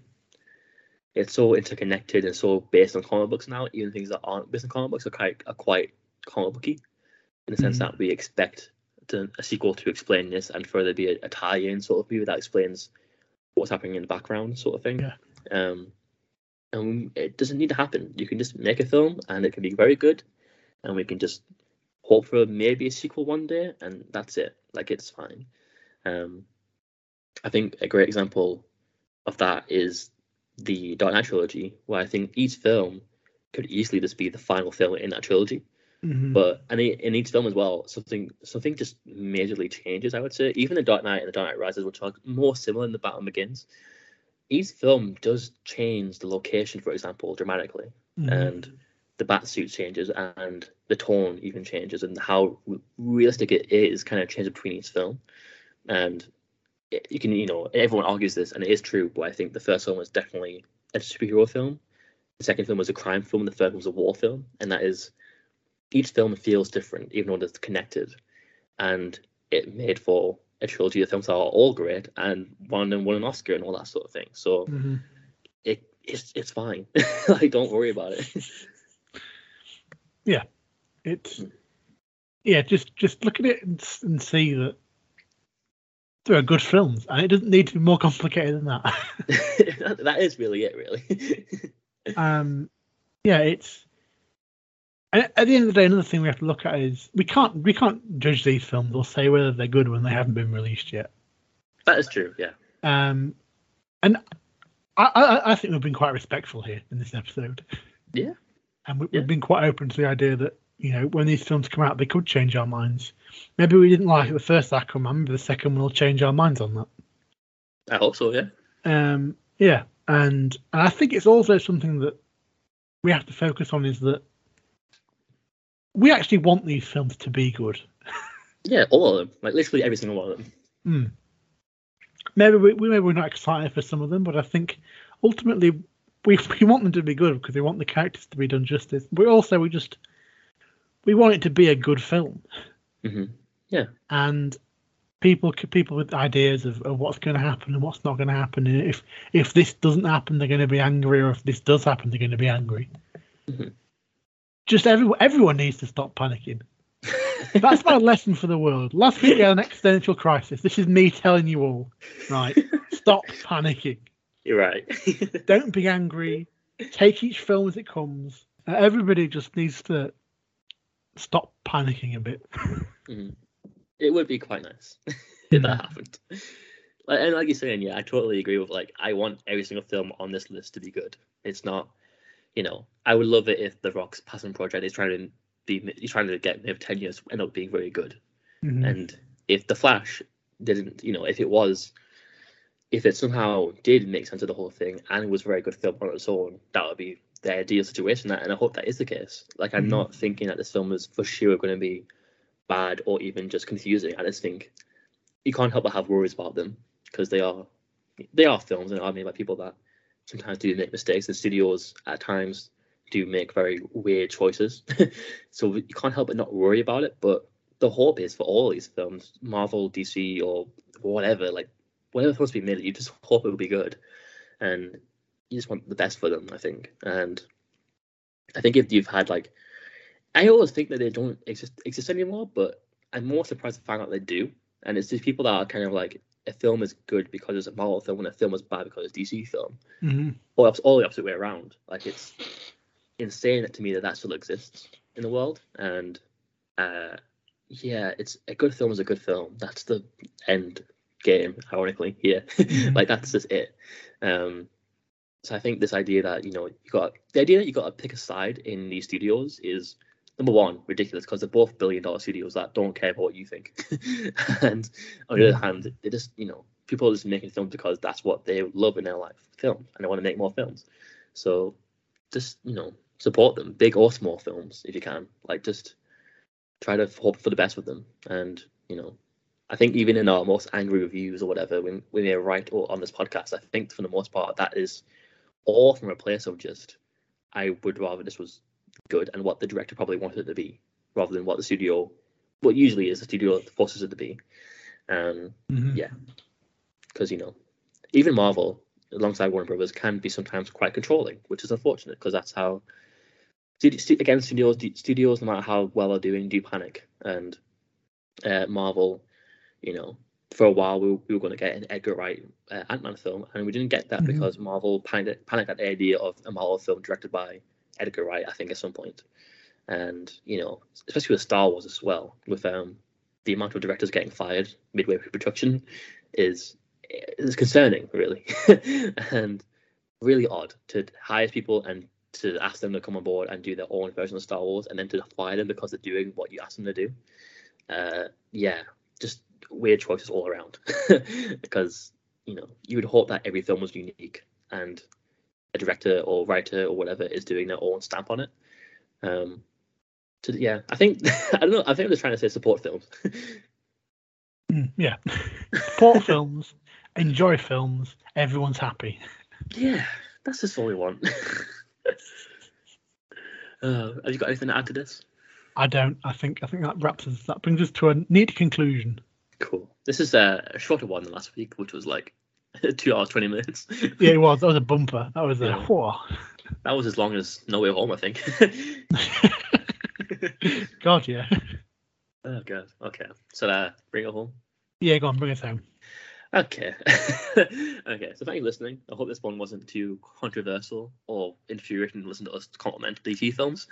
it's so interconnected and so based on comic books now. Even things that aren't based on comic books are quite are quite comic booky in the sense Mhm. that we expect to, a sequel to explain this and for there be a, a tie-in sort of movie that explains what's happening in the background sort of thing. Yeah. Um, and it doesn't need to happen. You can just make a film and it can be very good, and we can just hope for maybe a sequel one day, and that's it. Like it's fine. Um, I think a great example of that is the Dark Knight trilogy, where I think each film could easily just be the final film in that trilogy. Mhm. But and in each film as well, something something just majorly changes. I would say even the Dark Knight and the Dark Knight Rises, which are more similar in the Batman Begins, each film does change the location, for example, dramatically, Mhm. and the bat suit changes, and the tone even changes, and how realistic it is kind of changes between each film. And you can, you know, everyone argues this, and it is true. But I think the first film was definitely a superhero film. The second film was a crime film. The third one was a war film, and that is each film feels different, even though it's connected. And it made for a trilogy of films that are all great, and one them won an Oscar and all that sort of thing. So Mhm. it it's it's fine. like don't worry about it. Yeah, it's yeah, just just look at it and, and see that there are good films, and it doesn't need to be more complicated than that. that, that is really it, really. um, yeah, it's. And at the end of the day, another thing we have to look at is we can't we can't judge these films or say whether they're good when they haven't been released yet. that is true. Yeah. Um, and I, I I think we've been quite respectful here in this episode. Yeah. And we, Yeah. we've been quite open to the idea that you know when these films come out, they could change our minds. Maybe we didn't like the first Aquaman, but the second one will change our minds on that. I hope so. Yeah. Um, yeah, and and I think it's also something that we have to focus on is that we actually want these films to be good. Yeah, all of them. Like literally every single one of them. Hmm. Maybe we, we maybe we're not excited for some of them, but I think ultimately we we want them to be good because we want the characters to be done justice. But also we just we want it to be a good film, hmm and people people with ideas of, of what's going to happen and what's not going to happen. And if if this doesn't happen, they're going to be angry, or if this does happen, they're going to be angry. Mhm. Just everyone everyone needs to stop panicking. That's my lesson for the world. Last week we had an existential crisis. This is me telling you all, right? Stop panicking. You're right. Don't be angry. Take each film as it comes. Uh, everybody just needs to stop panicking a bit. Mhm. It would be quite nice if that happened. Like, and like you're saying, yeah, I totally agree with like I want every single film on this list to be good. It's not, you know, I would love it if The Rock's Passion Project is trying to be he's trying to get maybe ten years end up being very good. Mhm. And if the Flash didn't, you know, if it was, if it somehow did make sense of the whole thing and was a very good film on its own, that would be the ideal situation. That, and I hope that is the case. Like, I'm Mhm. not thinking that this film is for sure going to be bad or even just confusing. I just think you can't help but have worries about them because they are, they are films and are made by people that sometimes do make mistakes. And studios at times do make very weird choices. so you can't help but not worry about it. But the hope is for all these films, Marvel, DC, or whatever, like whatever films be made, you just hope it will be good, and you just want the best for them. I think, and I think if you've had like, I always think that they don't exist exist anymore, but I'm more surprised to find out they do. And it's these people that are kind of like a film is good because it's a Marvel film, and a film is bad because it's DC film, Mhm. or it's all the opposite way around. Like it's insane to me that that still exists in the world, and uh, yeah, it's a good film is a good film. That's the end game, ironically. Yeah, Mhm. like that's just it. Um, so I think this idea that you know you got the idea that you got to pick a side in these studios is number one ridiculous because they're both billion dollar studios that don't care about what you think, and on the other mm. hand, they just you know people are just making films because that's what they love in their life, film, and they want to make more films. So just you know support them, big or small films if you can. Like just try to hope for the best with them. And you know, I think even in our most angry reviews or whatever, when when they write or on this podcast, I think for the most part that is all from a place of just I would rather this was good and what the director probably wanted it to be, rather than what the studio, what usually is the studio forces it to be. Um, Mhm. yeah, because you know, even Marvel alongside Warner Brothers can be sometimes quite controlling, which is unfortunate because that's how. Again, studios, studios, no matter how well they're doing, do panic. And uh, Marvel, you know, for a while we, were- we were going to get an Edgar Wright uh, Ant Man film, and we didn't get that Mhm. because Marvel panicked, panicked at the idea of a Marvel film directed by Edgar Wright, I think, at some point. And you know, especially with Star Wars as well, with um, the amount of directors getting fired midway through production is is concerning, really, and really odd to hire people and to ask them to come on board and do their own version of Star Wars, and then to fire them because they're doing what you asked them to do. Uh, yeah, just weird choices all around. because you know you would hope that every film was unique and a director or writer or whatever is doing their own stamp on it. Um, so yeah, I think I don't know. I think I'm just trying to say support films. Mm, yeah. Support films, enjoy films, everyone's happy. yeah, that's just all we want. uh, have you got anything to add to this? I don't. I think. I think that wraps us. That brings us to a neat conclusion. Cool. This is a shorter one than last week, which was like two hours twenty minutes. Yeah, it was. That was a bumper. That was a. Yeah. whoa. that was as long as No Way Home, I think. God, yeah. oh god. Okay. So uh, bring it home. Yeah, go on, bring it home. Okay. okay. So thank you for listening. I hope this one wasn't too controversial or infuriating to listen to us compliment DC films.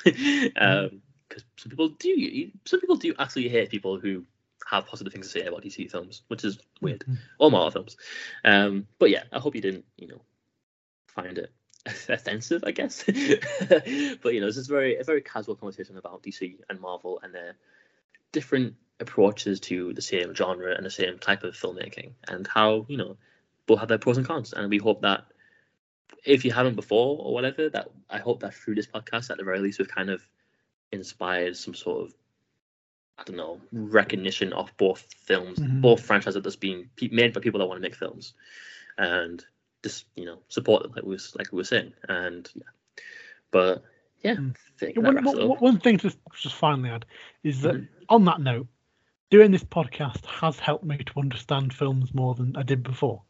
um, because some people do. Some people do actually hate people who have positive things to say about DC films, which is weird. Mhm. Or Marvel films. Um, but yeah, I hope you didn't, you know, find it offensive, I guess. but you know, this is very a very casual conversation about DC and Marvel and their different approaches to the same genre and the same type of filmmaking and how you know both have their pros and cons. And we hope that if you haven't before or whatever, that I hope that through this podcast, at the very least, we've kind of inspired some sort of I don't know recognition of both films, Mhm. both franchises that's being pe- made by people that want to make films, and just you know support them like we was like we were saying. And yeah, but yeah, Mm. That One, one- one thing to just finally add is that Mhm. on that note, doing this podcast has helped me to understand films more than I did before.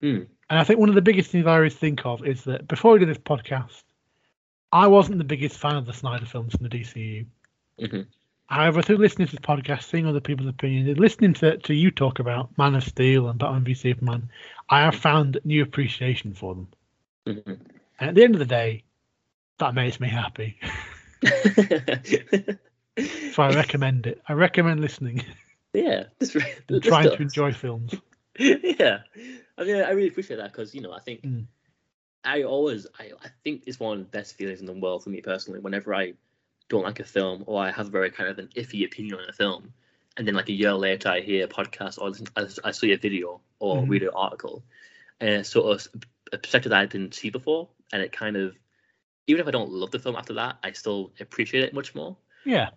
Hmm. And I think one of the biggest things I always think of is that before I did this podcast, I wasn't the biggest fan of the Snyder films in the DCU. Mhm. However, through listening to this podcast, seeing other people's opinions, and listening to, to you talk about Man of Steel and Batman v Superman, I have found new appreciation for them. Mhm. And at the end of the day, that makes me happy. So I recommend it. I recommend listening yeah, this trying to enjoy films. yeah, I mean, I really appreciate that because you know, I think Mm. I always, I, I think it's one of the best feelings in the world for me personally. Whenever I don't like a film or I have a very kind of an iffy opinion on a film, and then like a year later I hear a podcast or listen, I, I see a video or Mhm. read an article, and it's sort of a perspective that I didn't see before, and it kind of, even if I don't love the film after that, I still appreciate it much more. Yeah.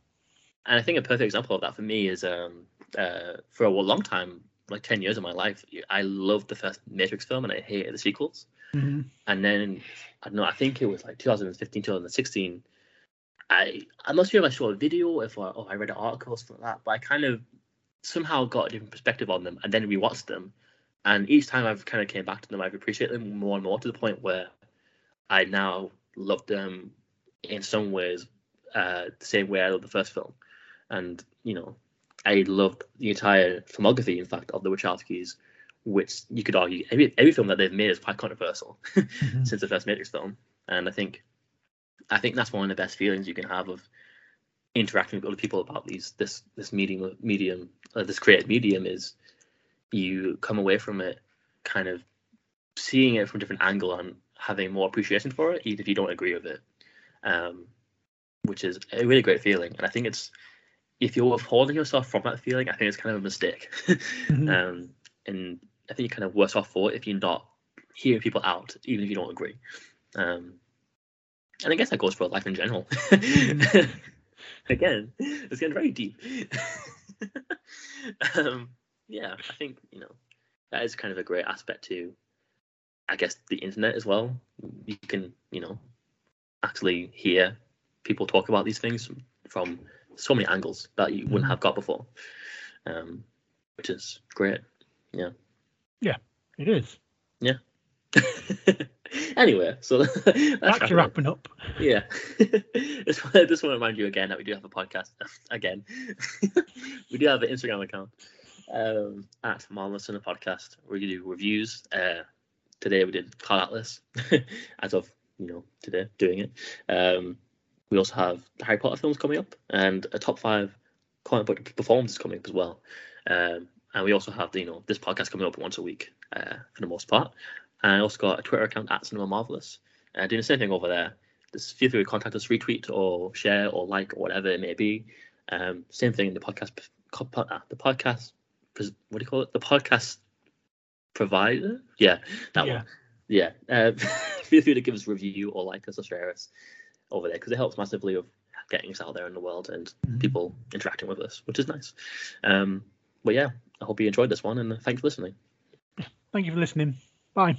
And I think a perfect example of that for me is um, uh, for a long time, like 10 years of my life, I loved the first Matrix film and I hated the sequels. hmm And then, I don't know, I think it was like 2015, 2016. I, I'm not sure if I saw a video, if I, or I read an article or something like that, but I kind of somehow got a different perspective on them and then rewatched them. And each time I've kind of came back to them, I've appreciated them more and more to the point where I now love them in some ways uh, the same way I love the first film. And, you know, I loved the entire filmography, in fact, of the Wachowskis, which you could argue every, every film that they've made is quite controversial Mhm. since the first Matrix film. And I think I think that's one of the best feelings you can have of interacting with other people about these this this medium medium uh, this creative medium is you come away from it kind of seeing it from a different angle and having more appreciation for it, even if you don't agree with it. Um, which is a really great feeling. And I think it's if you're withholding yourself from that feeling, I think it's kind of a mistake. Mhm. um, and I think you're kind of worse off for it if you're not hearing people out, even if you don't agree. Um, and I guess that goes for life in general. Again, it's getting very deep. um, yeah, I think you know that is kind of a great aspect to, I guess, the internet as well. You can you know actually hear people talk about these things from so many angles that you wouldn't have got before, um, which is great. Yeah. Yeah, it is. Yeah. Anyway, so back to wrapping up. Yeah, just want, just want to remind you again that we do have a podcast. again, we do have an Instagram account um, at in a podcast where you do reviews. Uh, today we did Cloud Atlas, as of you know today doing it. Um, we also have the Harry Potter films coming up and a top five comic book performances coming up as well. Um, and we also have the, you know this podcast coming up once a week uh, for the most part. And I also got a Twitter account at Cinema Marvelous, uh, doing the same thing over there. Just feel free to contact us, retweet or share or like or whatever it may be. Um, same thing in the podcast, uh, the podcast, what do you call it? The podcast provider, yeah, that yeah. one, yeah. Uh, feel free to give us a review or like us or share us over there because it helps massively of getting us out there in the world and mm-hmm. people interacting with us, which is nice. Um, but yeah, I hope you enjoyed this one and thanks for listening. Thank you for listening. Bye.